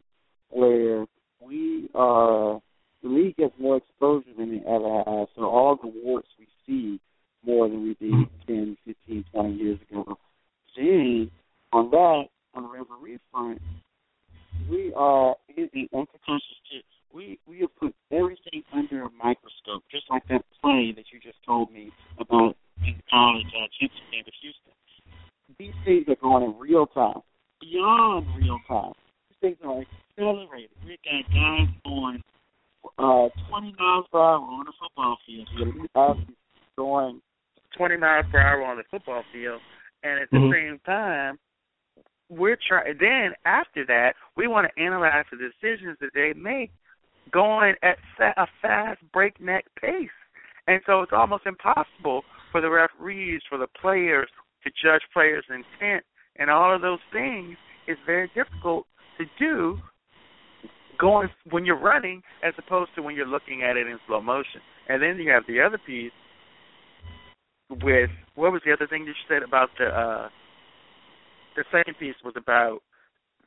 where we are the league gets more exposure than it ever has. So all the awards we see more than we did 10, 15, 20 years ago. Then on that, on the referee front, we are in the uncontentious tip. We we have put everything under a microscope, just like that play that you just told me about in college uh, championship game with Houston. These things are going in real time, beyond real time. Are accelerated. We got guys going uh, 20 miles per hour on the football field. The going 20 miles per hour on the football field, and at the mm-hmm. same time, we're trying. Then after that, we want to analyze the decisions that they make, going at a fast breakneck pace, and so it's almost impossible for the referees, for the players to judge players' intent, and all of those things is very difficult to do going when you're running as opposed to when you're looking at it in slow motion. And then you have the other piece with what was the other thing that you said about the uh the second piece was about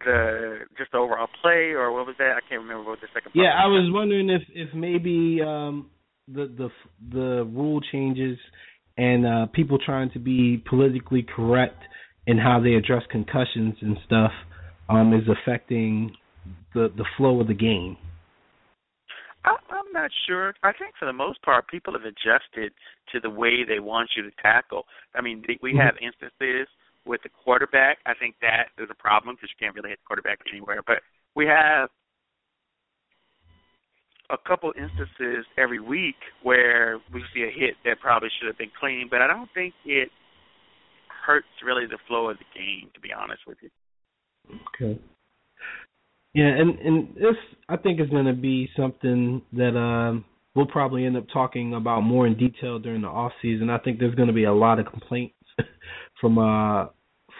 the just the overall play, or what was that? I can't remember what the second. Yeah, I was wondering if if maybe um, the the the rule changes and uh, people trying to be politically correct in how they address concussions and stuff um, is affecting the the flow of the game. I, I'm not sure. I think for the most part, people have adjusted to the way they want you to tackle. I mean, we mm-hmm. have instances with the quarterback. I think that is a problem because you can't really hit the quarterback anywhere. But we have a couple instances every week where we see a hit that probably should have been clean, but I don't think it hurts really the flow of the game. To be honest with you. Okay. Yeah, and and this I think is going to be something that um, we'll probably end up talking about more in detail during the off season. I think there's going to be a lot of complaints <laughs> from uh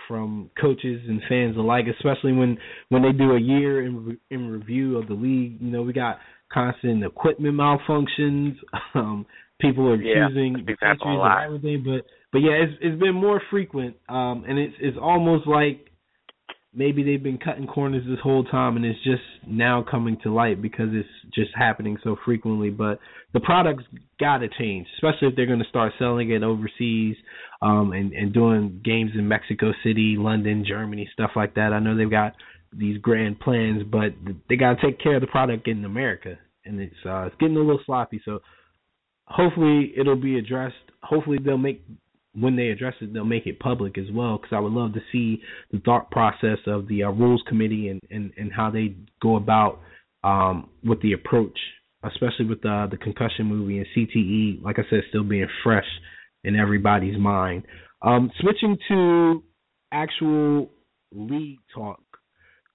from coaches and fans alike, especially when when they do a year in in review of the league. You know, we got constant equipment malfunctions. <laughs> Um, people are yeah, choosing the Patriots and everything, but but yeah, it's it's been more frequent, um, and it's it's almost like maybe they've been cutting corners this whole time and it's just now coming to light because it's just happening so frequently but the product's got to change especially if they're going to start selling it overseas um and and doing games in Mexico City, London, Germany, stuff like that. I know they've got these grand plans, but they got to take care of the product in America and it's uh it's getting a little sloppy so hopefully it'll be addressed. Hopefully they'll make when they address it, they'll make it public as well. Because I would love to see the thought process of the uh, rules committee and, and, and how they go about um, with the approach, especially with the the concussion movie and CTE. Like I said, still being fresh in everybody's mind. Um, switching to actual league talk,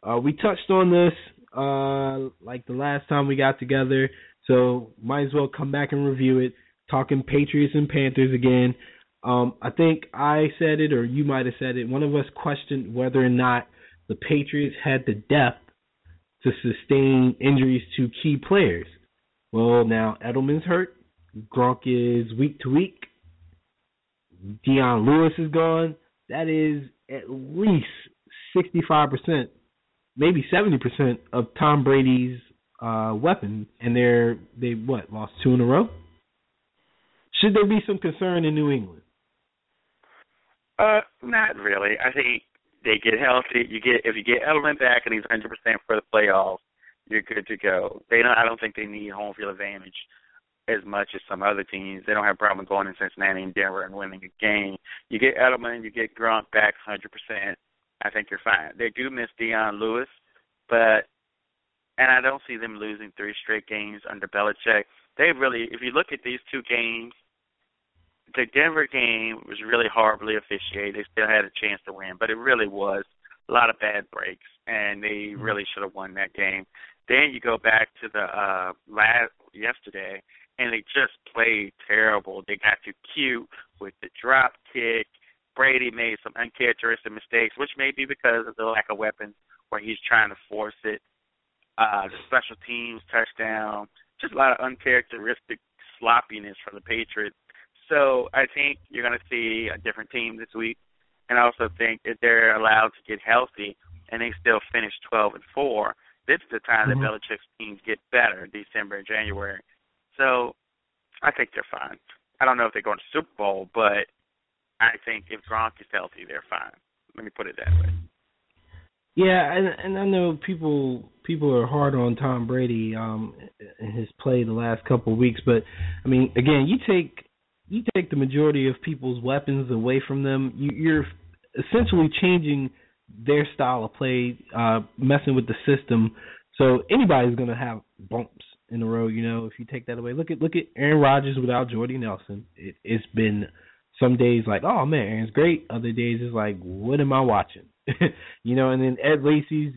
uh, we touched on this uh, like the last time we got together, so might as well come back and review it. Talking Patriots and Panthers again. Um, I think I said it, or you might have said it. One of us questioned whether or not the Patriots had the depth to sustain injuries to key players. Well, now Edelman's hurt. Gronk is week to week. Dion Lewis is gone. That is at least 65%, maybe 70% of Tom Brady's uh, weapon, and they're they what lost two in a row. Should there be some concern in New England? Uh, not really. I think they get healthy. You get if you get Edelman back and he's 100 percent for the playoffs, you're good to go. They don't. I don't think they need home field advantage as much as some other teams. They don't have a problem going in Cincinnati and Denver and winning a game. You get Edelman, you get Gronk back 100 percent. I think you're fine. They do miss Dion Lewis, but and I don't see them losing three straight games under Belichick. They really, if you look at these two games, the Denver game was really horribly officiated. They still had a chance to win, but it really was a lot of bad breaks, and they mm-hmm. really should have won that game. Then you go back to the uh last yesterday, and they just played terrible. They got too cute with the drop kick. Brady made some uncharacteristic mistakes, which may be because of the lack of weapons, where he's trying to force it. Uh, the special teams touchdown, just a lot of uncharacteristic sloppiness from the Patriots so I think you're going to see a different team this week, and I also think if they're allowed to get healthy and they still finish 12 and four, this is the time mm-hmm. that Belichick's teams get better, December and January. So I think they're fine. I don't know if they're going to Super Bowl, but I think if Gronk is healthy, they're fine. Let me put it that way. Yeah, and and I know people people are hard on Tom Brady um in his play the last couple of weeks, but I mean, again, you take you take the majority of people's weapons away from them, you, you're essentially changing their style of play, uh, messing with the system. So anybody's gonna have bumps in the road, you know, if you take that away. Look at look at Aaron Rodgers without Jordy Nelson. It, it's been some days like, oh man, Aaron's great. Other days it's like, what am I watching? <laughs> you know, and then Ed Lacy's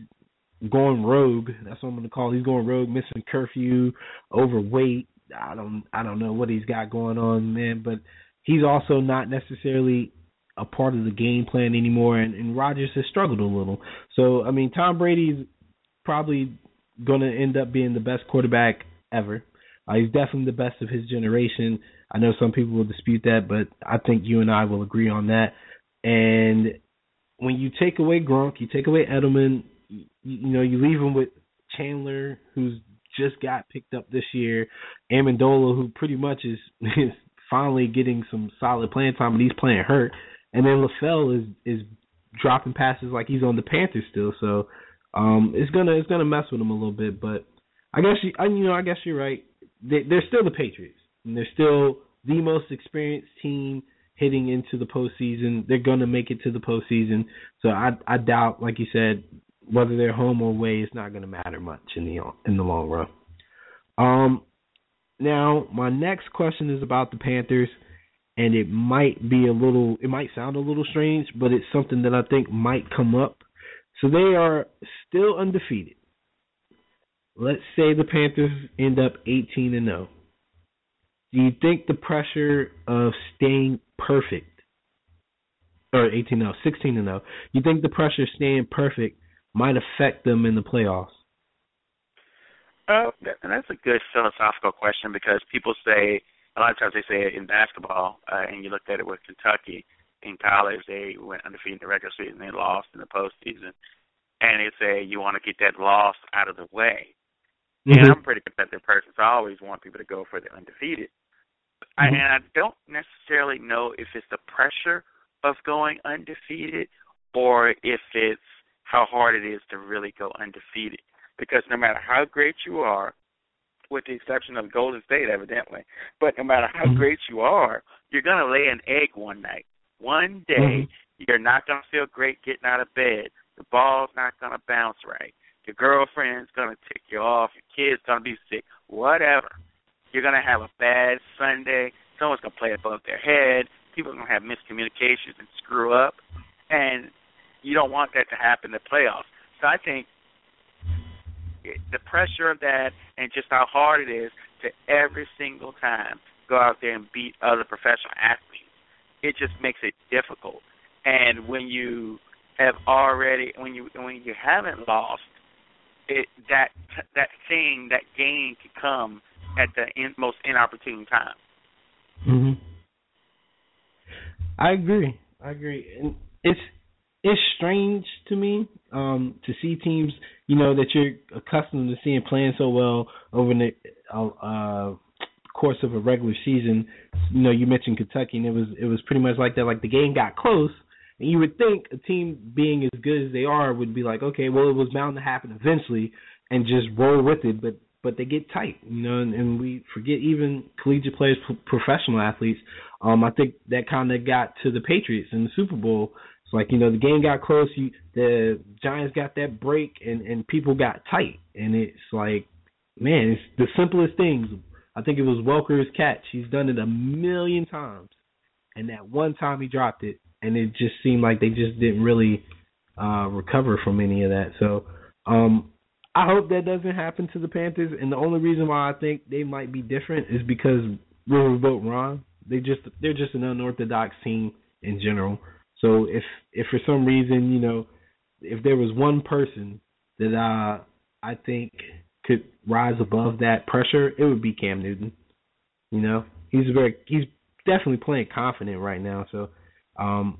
going rogue. That's what I'm gonna call. He's going rogue, missing curfew, overweight, I don't I don't know what he's got going on, man, but he's also not necessarily a part of the game plan anymore and, and Rodgers has struggled a little. So I mean Tom Brady's probably gonna end up being the best quarterback ever. Uh, he's definitely the best of his generation. I know some people will dispute that, but I think you and I will agree on that. And when you take away Gronk, you take away Edelman, you, you know you leave him with Chandler, who's just got picked up this year, Amendola, who pretty much is <laughs> is finally getting some solid playing time, but he's playing hurt, and then LaFell is is dropping passes like he's on the Panthers still. So um, it's gonna it's gonna mess with him a little bit. But I guess you, you know I guess you're right. They, they're still the Patriots, and they're still the most experienced team heading into the postseason. They're gonna make it to the postseason. So I I doubt, like you said, whether they're home or away, is not gonna matter much in the in the long run. Um, now my next question is about the Panthers and it might be a little it might sound a little strange, but it's something that I think might come up. So they are still undefeated. Let's say the Panthers end up 18 and 0. Do you think the pressure of staying perfect or 18 0, 16 and 0, you think the pressure of staying perfect might affect them in the playoffs? Uh, and that's a good philosophical question because people say a lot of times they say in basketball, uh, and you looked at it with Kentucky in college, they went undefeated in the regular season, they lost in the postseason, and they say you want to get that loss out of the way. Mm-hmm. And I'm a pretty competitive person, so I always want people to go for the undefeated. Mm-hmm. I, and I don't necessarily know if it's the pressure of going undefeated or if it's how hard it is to really go undefeated. Because no matter how great you are, with the exception of Golden State, evidently. But no matter how mm-hmm. great you are, you're going to lay an egg one night. One day, mm-hmm. you're not going to feel great getting out of bed. The ball's not going to bounce right. Your girlfriend's going to tick you off. Your kid's going to be sick. Whatever. You're going to have a bad Sunday. Someone's going to play above their head. People are going to have miscommunications and screw up. And you don't want that to happen in the playoffs. So I think the pressure of that and just how hard it is to every single time go out there and beat other professional athletes. It just makes it difficult. And when you have already when you when you haven't lost, it that that thing that gain can come at the in, most inopportune time. Mhm. I agree. I agree. And it's it's strange to me um, to see teams, you know, that you're accustomed to seeing playing so well over the uh, uh, course of a regular season. You know, you mentioned Kentucky, and it was it was pretty much like that. Like the game got close, and you would think a team being as good as they are would be like, okay, well, it was bound to happen eventually, and just roll with it. But but they get tight, you know, and, and we forget even collegiate players, professional athletes. Um, I think that kind of got to the Patriots in the Super Bowl it's like you know the game got close. You the Giants got that break, and and people got tight, and it's like, man, it's the simplest things. I think it was Welker's catch. He's done it a million times, and that one time he dropped it, and it just seemed like they just didn't really uh recover from any of that. So, um, I hope that doesn't happen to the Panthers. And the only reason why I think they might be different is because Riverboat Ron. They just they're just an unorthodox team in general. So if if for some reason you know if there was one person that uh, I think could rise above that pressure, it would be Cam Newton. You know, he's very he's definitely playing confident right now. So um,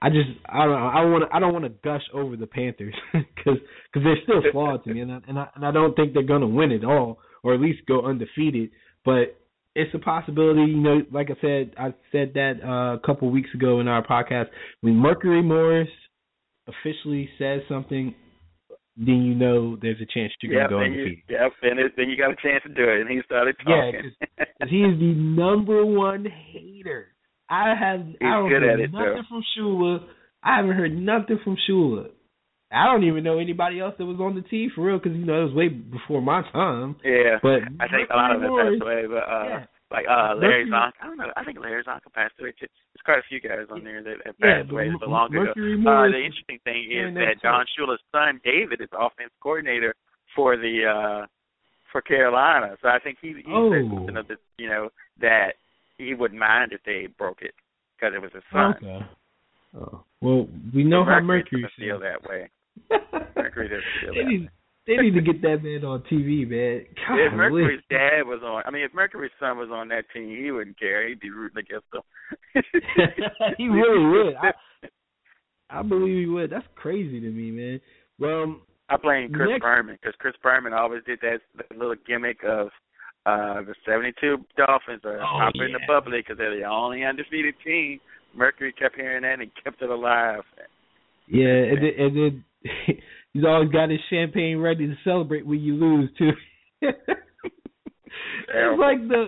I just I don't I want I don't want to gush over the Panthers <laughs> because because they're still flawed to me, and I, and I and I don't think they're gonna win it all or at least go undefeated. But it's a possibility. You know, like I said, I said that uh, a couple of weeks ago in our podcast. When Mercury Morris officially says something, then you know there's a chance you're yep, going to go undefeated. Yep, and it, then you got a chance to do it. And he started talking. Yeah, cause, he is the number one hater. I have He's I don't good heard at it, nothing though. from Shula. I haven't heard nothing from Shula. I don't even know anybody else that was on the team for real because you know it was way before my time. Yeah, but I think a lot of it Morris, passed away. But uh, yeah. like uh, Larry Mercury, Zonk, I don't know. I think Larry Zonk passed away too. There's quite a few guys on there that have passed but away a long ago. Mercury Uh, the interesting thing is that Don Shula's son David is offense coordinator for the uh for Carolina. So I think he he Oh. said something of the you know that he wouldn't mind if they broke it because it was his son. Okay. Oh. Well, we know how Mercury Mercury feels. that way. Mercury doesn't feel they that need, they need to get that man on TV, man. If Golly. Mercury's dad was on, I mean, if Mercury's son was on that team, he wouldn't care. He'd be rooting against them. <laughs> he really would. I, I believe he would. That's crazy to me, man. Well, I blame Chris next- Berman because Chris Berman always did that, that little gimmick of uh the 72 Dolphins are Oh, popular in the yeah. public because they're the only undefeated team. Mercury kept hearing that and kept it alive. yeah, and then, and then <laughs> he's always got his champagne ready to celebrate when you lose too. <laughs> it's like the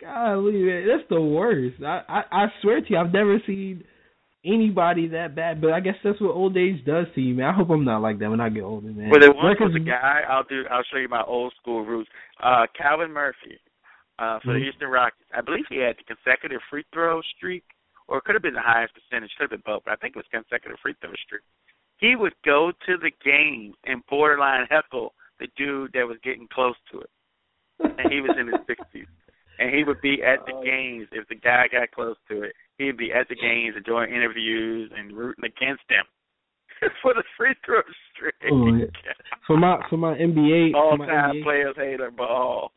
golly, man, that's the worst. I, I I swear to you, I've never seen anybody that bad. But I guess that's what old age does to you, man. I hope I'm not like that when I get older, man. Well, there once was a guy. I'll do. I'll show you my old school roots. Uh, Calvin Murphy, uh, for the Mhm. Houston Rockets. I believe he had the consecutive free throw streak, or it could have been the highest percentage. Could have been both, but I think it was consecutive free throw streak. He would go to the game and borderline heckle the dude that was getting close to it, and he was in his sixties. And he would be at the Oh. games if the guy got close to it. He'd be at the games and doing interviews and rooting against him <laughs> for the free throw streak. Oh, yeah. for my for my NBA for All my time NBA players hater ball.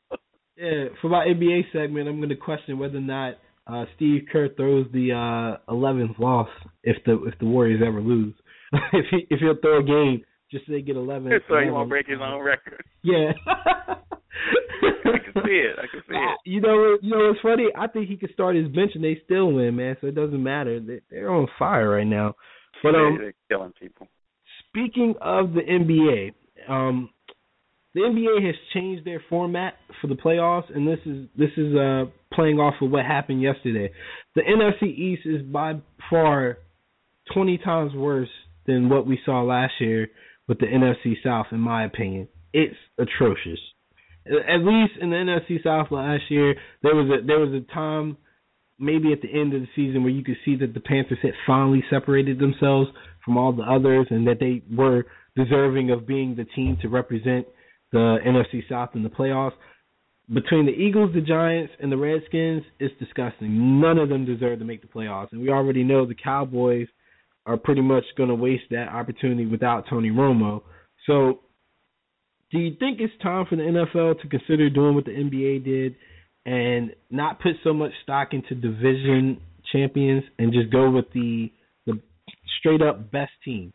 Yeah, for my NBA segment, I'm going to question whether or not uh, Steve Kerr throws the uh, 11th loss if the if the Warriors ever lose. <laughs> if he if he'll throw a game just so they get 11. so he 11. won't break his own record. Yeah. <laughs> <laughs> I can see it. I can see it. You know, you know what's funny? I think he could start his bench and they still win, man. So it doesn't matter. They, they're on fire right now. But um, They're killing people. Speaking of the NBA, um, the NBA has changed their format for the playoffs, and this is this is uh, playing off of what happened yesterday. The NFC East is by far twenty times worse than what we saw last year with the NFC South, in my opinion. It's atrocious. At least in the NFC South last year, there was a there was a time maybe at the end of the season where you could see that the Panthers had finally separated themselves from all the others and that they were deserving of being the team to represent the NFC South in the playoffs. Between the Eagles, the Giants, and the Redskins, it's disgusting. None of them deserve to make the playoffs. And we already know the Cowboys are pretty much going to waste that opportunity without Tony Romo. So, do you think it's time for the NFL to consider doing what the NBA did and not put so much stock into division champions and just go with the the straight up best teams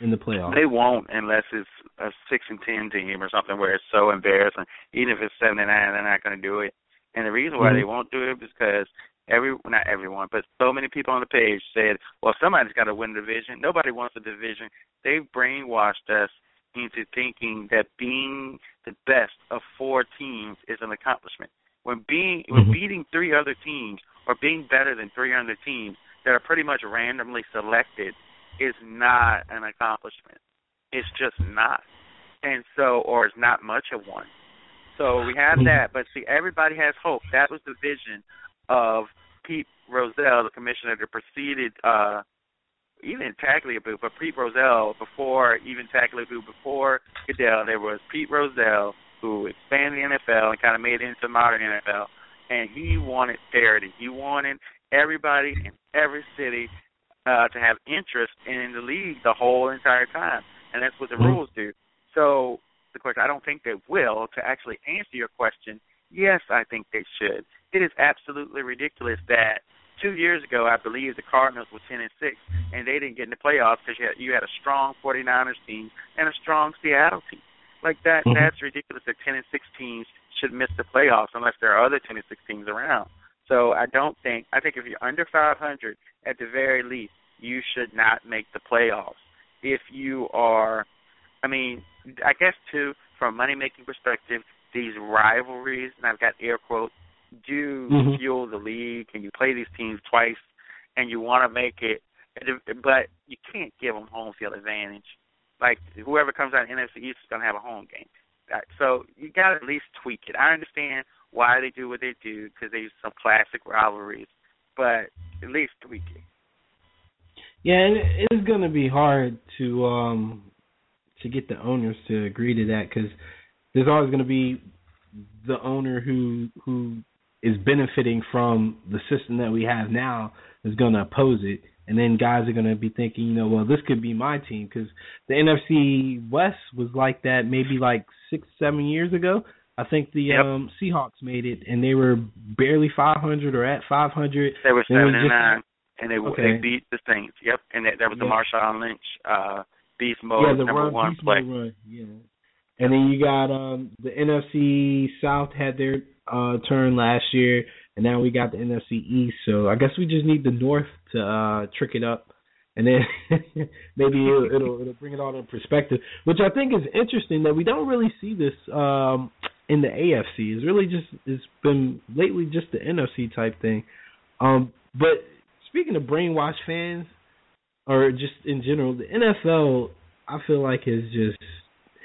in the playoffs? They won't unless it's a six and ten team or something where it's so embarrassing. Even if it's seven and nine, they're not going to do it. And the reason why Mhm. they won't do it is because every not everyone, but so many people on the page said, "Well, somebody's got to win the division." Nobody wants a division. They've brainwashed us into thinking that being the best of four teams is an accomplishment. When being when Mhm. beating three other teams or being better than three other teams that are pretty much randomly selected is not an accomplishment. It's just not. And so or it's not much of one. So we have Mhm. that, but see everybody has hope. That was the vision of Pete Rozelle, the commissioner that preceded uh even Tagliabue, but Pete Rozelle before even Tagliabue, before Goodell, there was Pete Rozelle who expanded the NFL and kind of made it into modern NFL, and he wanted parity. He wanted everybody in every city uh, to have interest in the league the whole entire time, and that's what the Mhm. rules do. So the question, I don't think they will. To actually answer your question, yes, I think they should. It is absolutely ridiculous that two years ago, I believe the Cardinals were ten and six, and they didn't get in the playoffs because you had, you had a strong 49ers team and a strong Seattle team. Like that, Mhm. that's ridiculous. That ten and six teams should miss the playoffs unless there are other ten and six teams around. So I don't think. I think if you're under 500, at the very least, you should not make the playoffs. If you are, I mean, I guess too, from a money making perspective, these rivalries, and I've got air quotes, do Mhm. fuel the league, and you play these teams twice, and you want to make it, but you can't give them home field advantage. Like whoever comes out of NFC East is going to have a home game. So you got to at least tweak it. I understand why they do what they do because they use some classic rivalries, but at least tweak it. Yeah, and it is going to be hard to um to get the owners to agree to that because there's always going to be the owner who who is benefiting from the system that we have now is going to oppose it, and then guys are going to be thinking, you know, well, this could be my team because the NFC West was like that maybe like six, seven years ago. I think the Yep. um Seahawks made it, and they were barely 500 or at 500. They were seven and just- nine. and they Okay. they beat the Saints. Yep, and that, that was the Yeah. Marshawn Lynch uh, beast mode yeah, the number run, one Beast play. Mode run, yeah. And then you got um the NFC South had their uh turn last year, and now we got the NFC East. So I guess we just need the North to uh trick it up, and then <laughs> maybe it'll, it'll it'll bring it all in perspective. Which I think is interesting that we don't really see this um in the AFC. It's really just it's been lately just the NFC type thing. Um, but speaking of brainwashed fans, or just in general, the NFL I feel like is just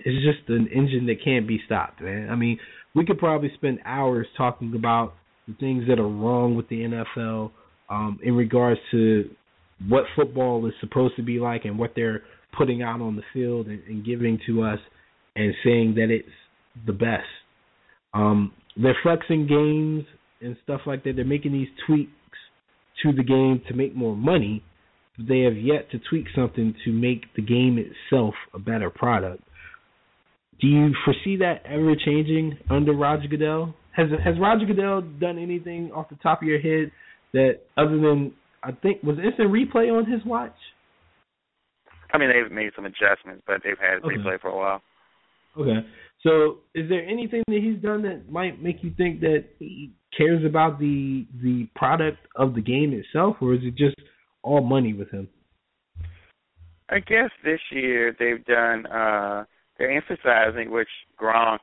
it's just an engine that can't be stopped, man. I mean, we could probably spend hours talking about the things that are wrong with the NFL um, in regards to what football is supposed to be like and what they're putting out on the field and, and giving to us, and saying that it's the best. Um, they're flexing games and stuff like that. They're making these tweaks to the game to make more money. But they have yet to tweak something to make the game itself a better product. Do you foresee that ever changing under Roger Goodell? Has has Roger Goodell done anything off the top of your head that other than I think was instant replay on his watch? I mean, they've made some adjustments, but they've had Okay. replay for a while. Okay. So, is there anything that he's done that might make you think that he cares about the the product of the game itself, or is it just all money with him? I guess this year they've done. uh They're emphasizing, which Gronk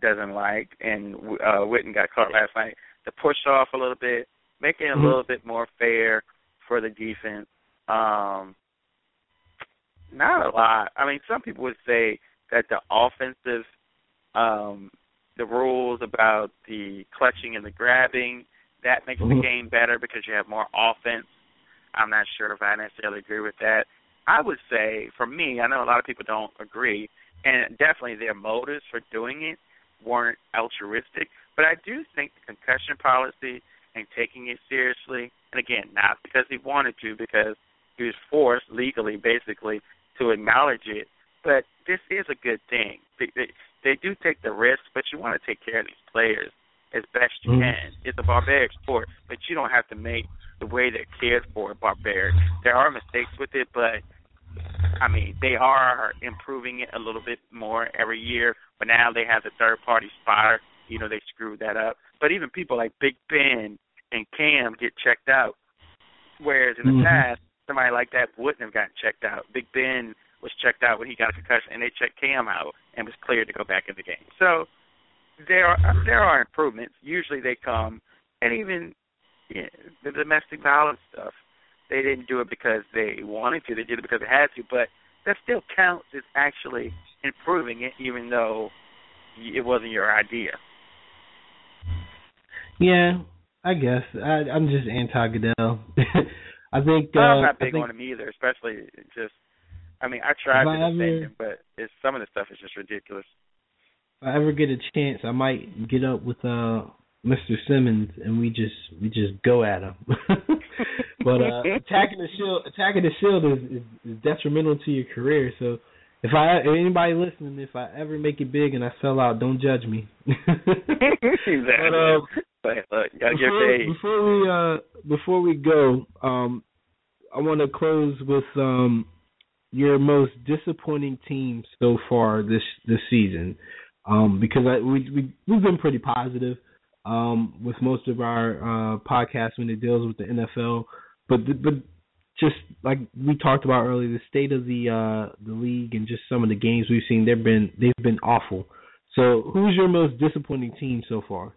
doesn't like, and uh Witten got caught last night. To push off a little bit, making it a Mhm. little bit more fair for the defense. Um Not a lot. I mean, some people would say that the offensive, um the rules about the clutching and the grabbing that makes the Mhm. game better because you have more offense. I'm not sure if I necessarily agree with that. I would say, for me, I know a lot of people don't agree, and definitely their motives for doing it weren't altruistic. But I do think the concussion policy and taking it seriously, and again, not because he wanted to, because he was forced legally, basically, to acknowledge it. But this is a good thing. They, they, they do take the risk, but you want to take care of these players as best you Mhm. can. It's a barbaric sport, but you don't have to make the way they're cared for barbaric. There are mistakes with it, but I mean they are improving it a little bit more every year. But now they have the third party spotter. You know they screwed that up. But even people like Big Ben and Cam get checked out, whereas in the Mhm. past somebody like that wouldn't have gotten checked out. Big Ben was checked out when he got a concussion, and they checked Cam out and was cleared to go back in the game. So there are there are improvements. Usually they come, and even yeah, the domestic violence stuff, they didn't do it because they wanted to. They did it because they had to. But that still counts as actually improving it, even though it wasn't your idea. Yeah, I guess I, I'm just anti Goodell. <laughs> I think uh, I'm not big think on him either, especially just. I mean, I tried to defend ever- him, but it's some of the stuff is just ridiculous. if I ever get a chance, I might get up with uh Mr. Simmons and we just we just go at him. <laughs> but uh attacking the shield attacking the shield is, is, is detrimental to your career. So if I if anybody listening, if I ever make it big and I sell out, don't judge me. <laughs> exactly. But, um, but look, you gotta get before, before we uh before we go, um I want to close with um your most disappointing team so far this this season. Um because I we we we've been pretty positive um with most of our uh podcasts when it deals with the NFL, but but just like we talked about earlier, the state of the uh the league and just some of the games we've seen, they've been they've been awful. So, who's your most disappointing team so far?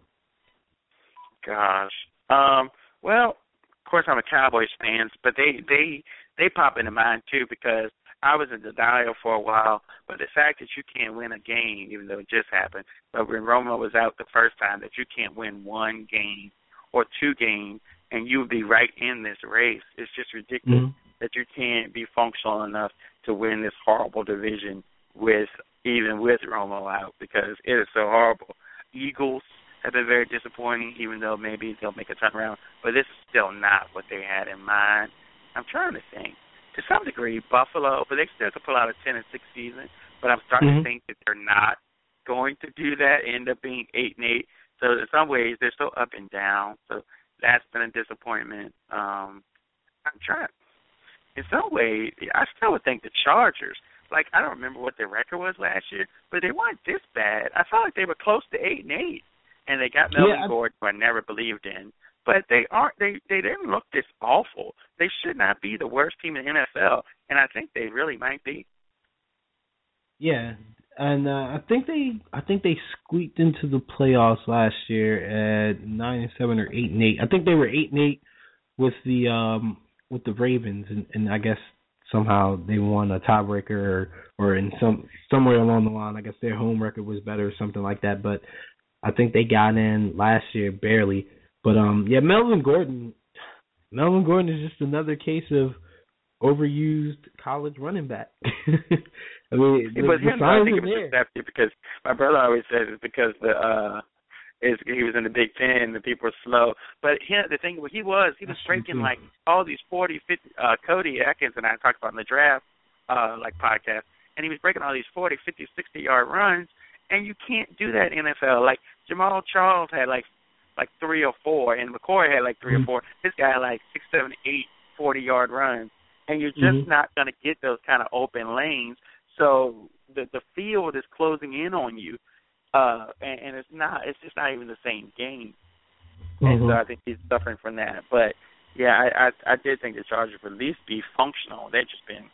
Gosh. Um, well, of course I'm a Cowboys fan, but they they they pop into mind too because I was in denial for a while. But the fact that you can't win a game, even though it just happened, but when Romo was out the first time, that you can't win one game or two games and you would be right in this race, it's just ridiculous that you can't be functional enough to win this horrible division with even with Romo out because it is so horrible. Eagles have been very disappointing, even though maybe they'll make a turnaround. But this is still not what they had in mind. I'm trying to think. To some degree, Buffalo, but they still could pull out a ten and six season. But I'm starting Mhm. to think that they're not going to do that. End up being eight and eight. So in some ways, they're so up and down. So that's been a disappointment. Um, I'm trying. In some way, I still would think the Chargers. Like I don't remember what their record was last year, but they weren't this bad. I felt like they were close to eight and eight, and they got Melvin yeah, Gordon, who I never believed in. But they aren't. They they didn't look this awful. They should not be the worst team in the NFL, and I think they really might be. Yeah, and uh, I think they I think they squeaked into the playoffs last year at nine and seven or eight and eight. I think they were eight and eight with the um with the Ravens, and, and I guess somehow they won a tiebreaker or or in some somewhere along the line. I guess their home record was better or something like that. But I think they got in last year barely. But um yeah, Melvin Gordon Melvin Gordon is just another case of overused college running back. <laughs> I mean, the, but the him, I think it was deceptive because my brother always says it's because the uh is he was in the Big Ten and people were slow. But him, the thing he was he was That's breaking true. like all these forty, fifty. Uh, Cody Atkins and I talked about in the draft, uh, like podcast, and he was breaking all these forty, fifty, sixty yard runs, and you can't do that in NFL. Like Jamaal Charles had like like three or four, and McCoy had like 3 Mhm. or four. This guy had like six, seven, eight, forty yard runs, and you're just Mhm. not going to get those kind of open lanes. So the the field is closing in on you uh and, and it's not it's just not even the same game and so Mhm. i think he's suffering from that but yeah i i i did think the chargers would at least be functional they've just been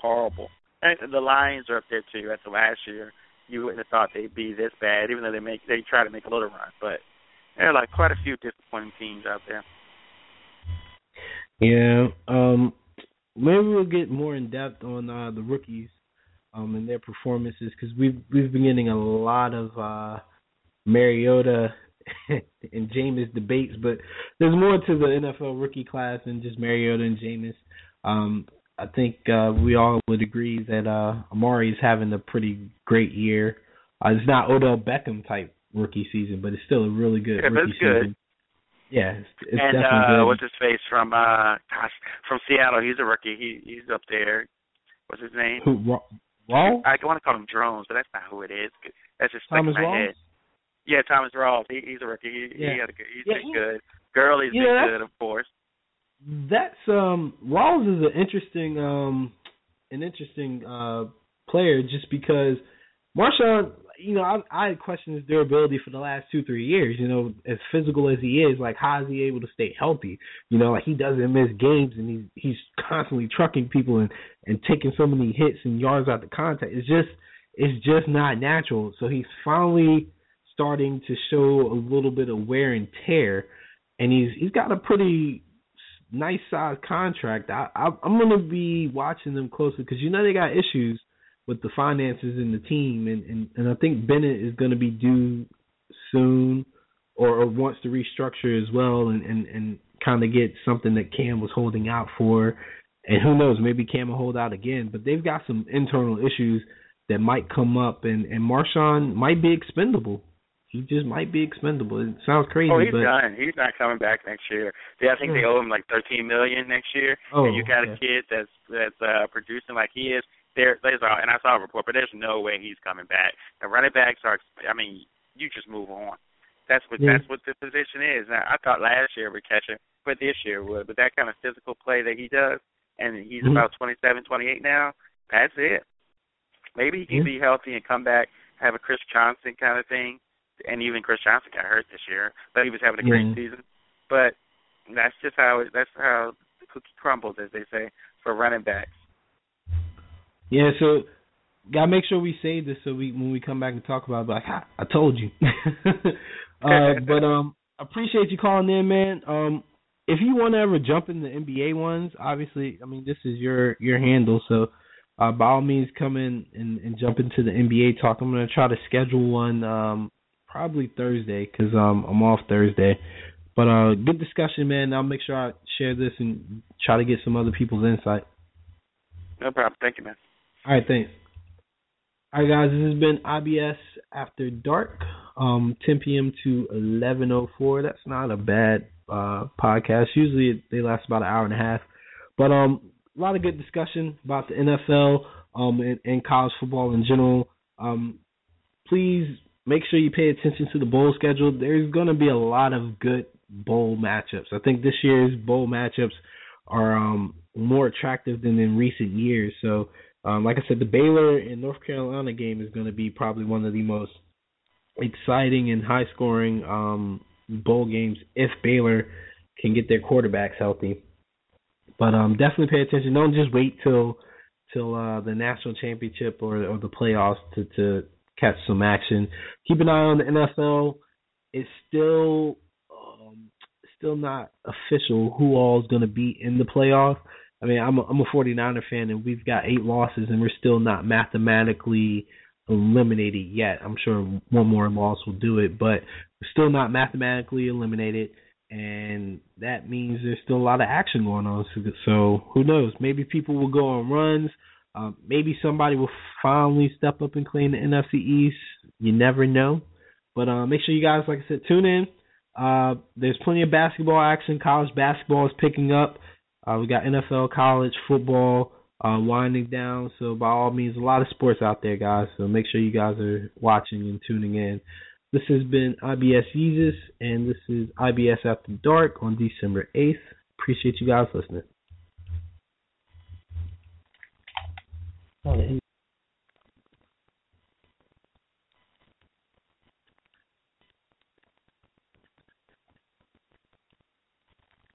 horrible and the lions are up there too after last year you wouldn't have thought they'd be this bad even though they make they try to make a little run but there are like quite a few disappointing teams out there Yeah. Um maybe we'll get more in depth on uh the rookies um and their performances because we've we've been getting a lot of uh Mariota <laughs> and Jameis debates, but there's more to the NFL rookie class than just Mariota and Jameis. Um I think uh we all would agree that uh Amari is having a pretty great year. Uh, it's not Odell Beckham type rookie season, but it's still a really good Yeah, rookie season. Yeah, it's, it's and definitely uh good. what's his face from uh gosh from seattle he's a rookie he he's up there what's his name Who, Ra- Raw? I want to call him Drones, but that's not who it is. That's just stuck Thomas in my Rawls? head. Yeah, Thomas Rawls. He, he's a rookie. He, Yeah. he had a good. He's Yeah, been he- good. Gurley's you been good, of course. That's um Rawls is an interesting um an interesting uh player just because Marshawn, you know, I I questioned his durability for the last two three years. You know, as physical as he is, like how is he able to stay healthy? You know, like he doesn't miss games and he's he's constantly trucking people and and taking so many hits and yards out the contact. It's just it's just not natural. So he's finally starting to show a little bit of wear and tear, and he's he's got a pretty nice size contract. I, I I'm gonna be watching them closely because you know they got issues with the finances and the team, and and and I think Bennett is gonna be due soon, or, or wants to restructure as well, and and and kind of get something that Cam was holding out for, and who knows, maybe Cam will hold out again. But they've got some internal issues that might come up, and and Marshawn might be expendable. He just might be expendable. It sounds crazy, Oh, he's but done. He's not coming back next year. They, I think they owe him like thirteen million next year. oh, and you got a kid that's that's uh producing like he is. There, there's a, and I saw a report, but there's no way he's coming back. The running backs are. I mean, you just move on. That's what Yeah. that's what the position is. Now, I thought last year we'd catch him, but this year would. But that kind of physical play that he does, and he's Mhm. about 27, 28 now. That's it. Maybe he can Yeah. be healthy and come back, have a Chris Johnson kind of thing. And even Chris Johnson got hurt this year, but he was having a great Yeah. season. But that's just how it, that's how the cookie crumbles, as they say, for running backs. Yeah, so gotta make sure we save this so we when we come back and talk about it, like I, I told you. <laughs> uh, <laughs> but um, appreciate you calling in, man. Um, if you want to ever jump in the NBA ones, obviously, I mean this is your your handle, so uh, by all means come in and, and jump into the NBA talk. I'm gonna try to schedule one um probably Thursday 'cause um I'm off Thursday. But uh, good discussion, man. I'll make sure I share this and try to get some other people's insight. No problem. Thank you, man. All right, thanks. All right, guys, this has been IBS After Dark, um, 10 p.m. to 11:04. That's not a bad uh, podcast. Usually they last about an hour and a half, but um, a lot of good discussion about the NFL um, and, and college football in general. Um, please make sure you pay attention to the bowl schedule. There's going to be a lot of good bowl matchups. I think this year's bowl matchups are um, more attractive than in recent years. So, um, like I said, the Baylor and North Carolina game is going to be probably one of the most exciting and high scoring um, bowl games if Baylor can get their quarterbacks healthy. But um, definitely pay attention. Don't just wait till till uh, the national championship or or the playoffs to to catch some action. Keep an eye on the NFL. It's still um, still not official who all is going to be in the playoff. I mean, I'm a, I'm a 49er fan, and we've got eight losses, and we're still not mathematically eliminated yet. I'm sure one more loss will do it, but we're still not mathematically eliminated, and that means there's still a lot of action going on. So, so who knows? Maybe people will go on runs. Um, maybe somebody will finally step up and claim the NFC East. You never know. But uh, make sure you guys, like I said, tune in. Uh, there's plenty of basketball action. College basketball is picking up. Uh, we got NFL, college football uh, winding down. So by all means, a lot of sports out there, guys. So make sure you guys are watching and tuning in. This has been IBS Jesus, and this is IBS After Dark on December 8th. Appreciate you guys listening. Oh,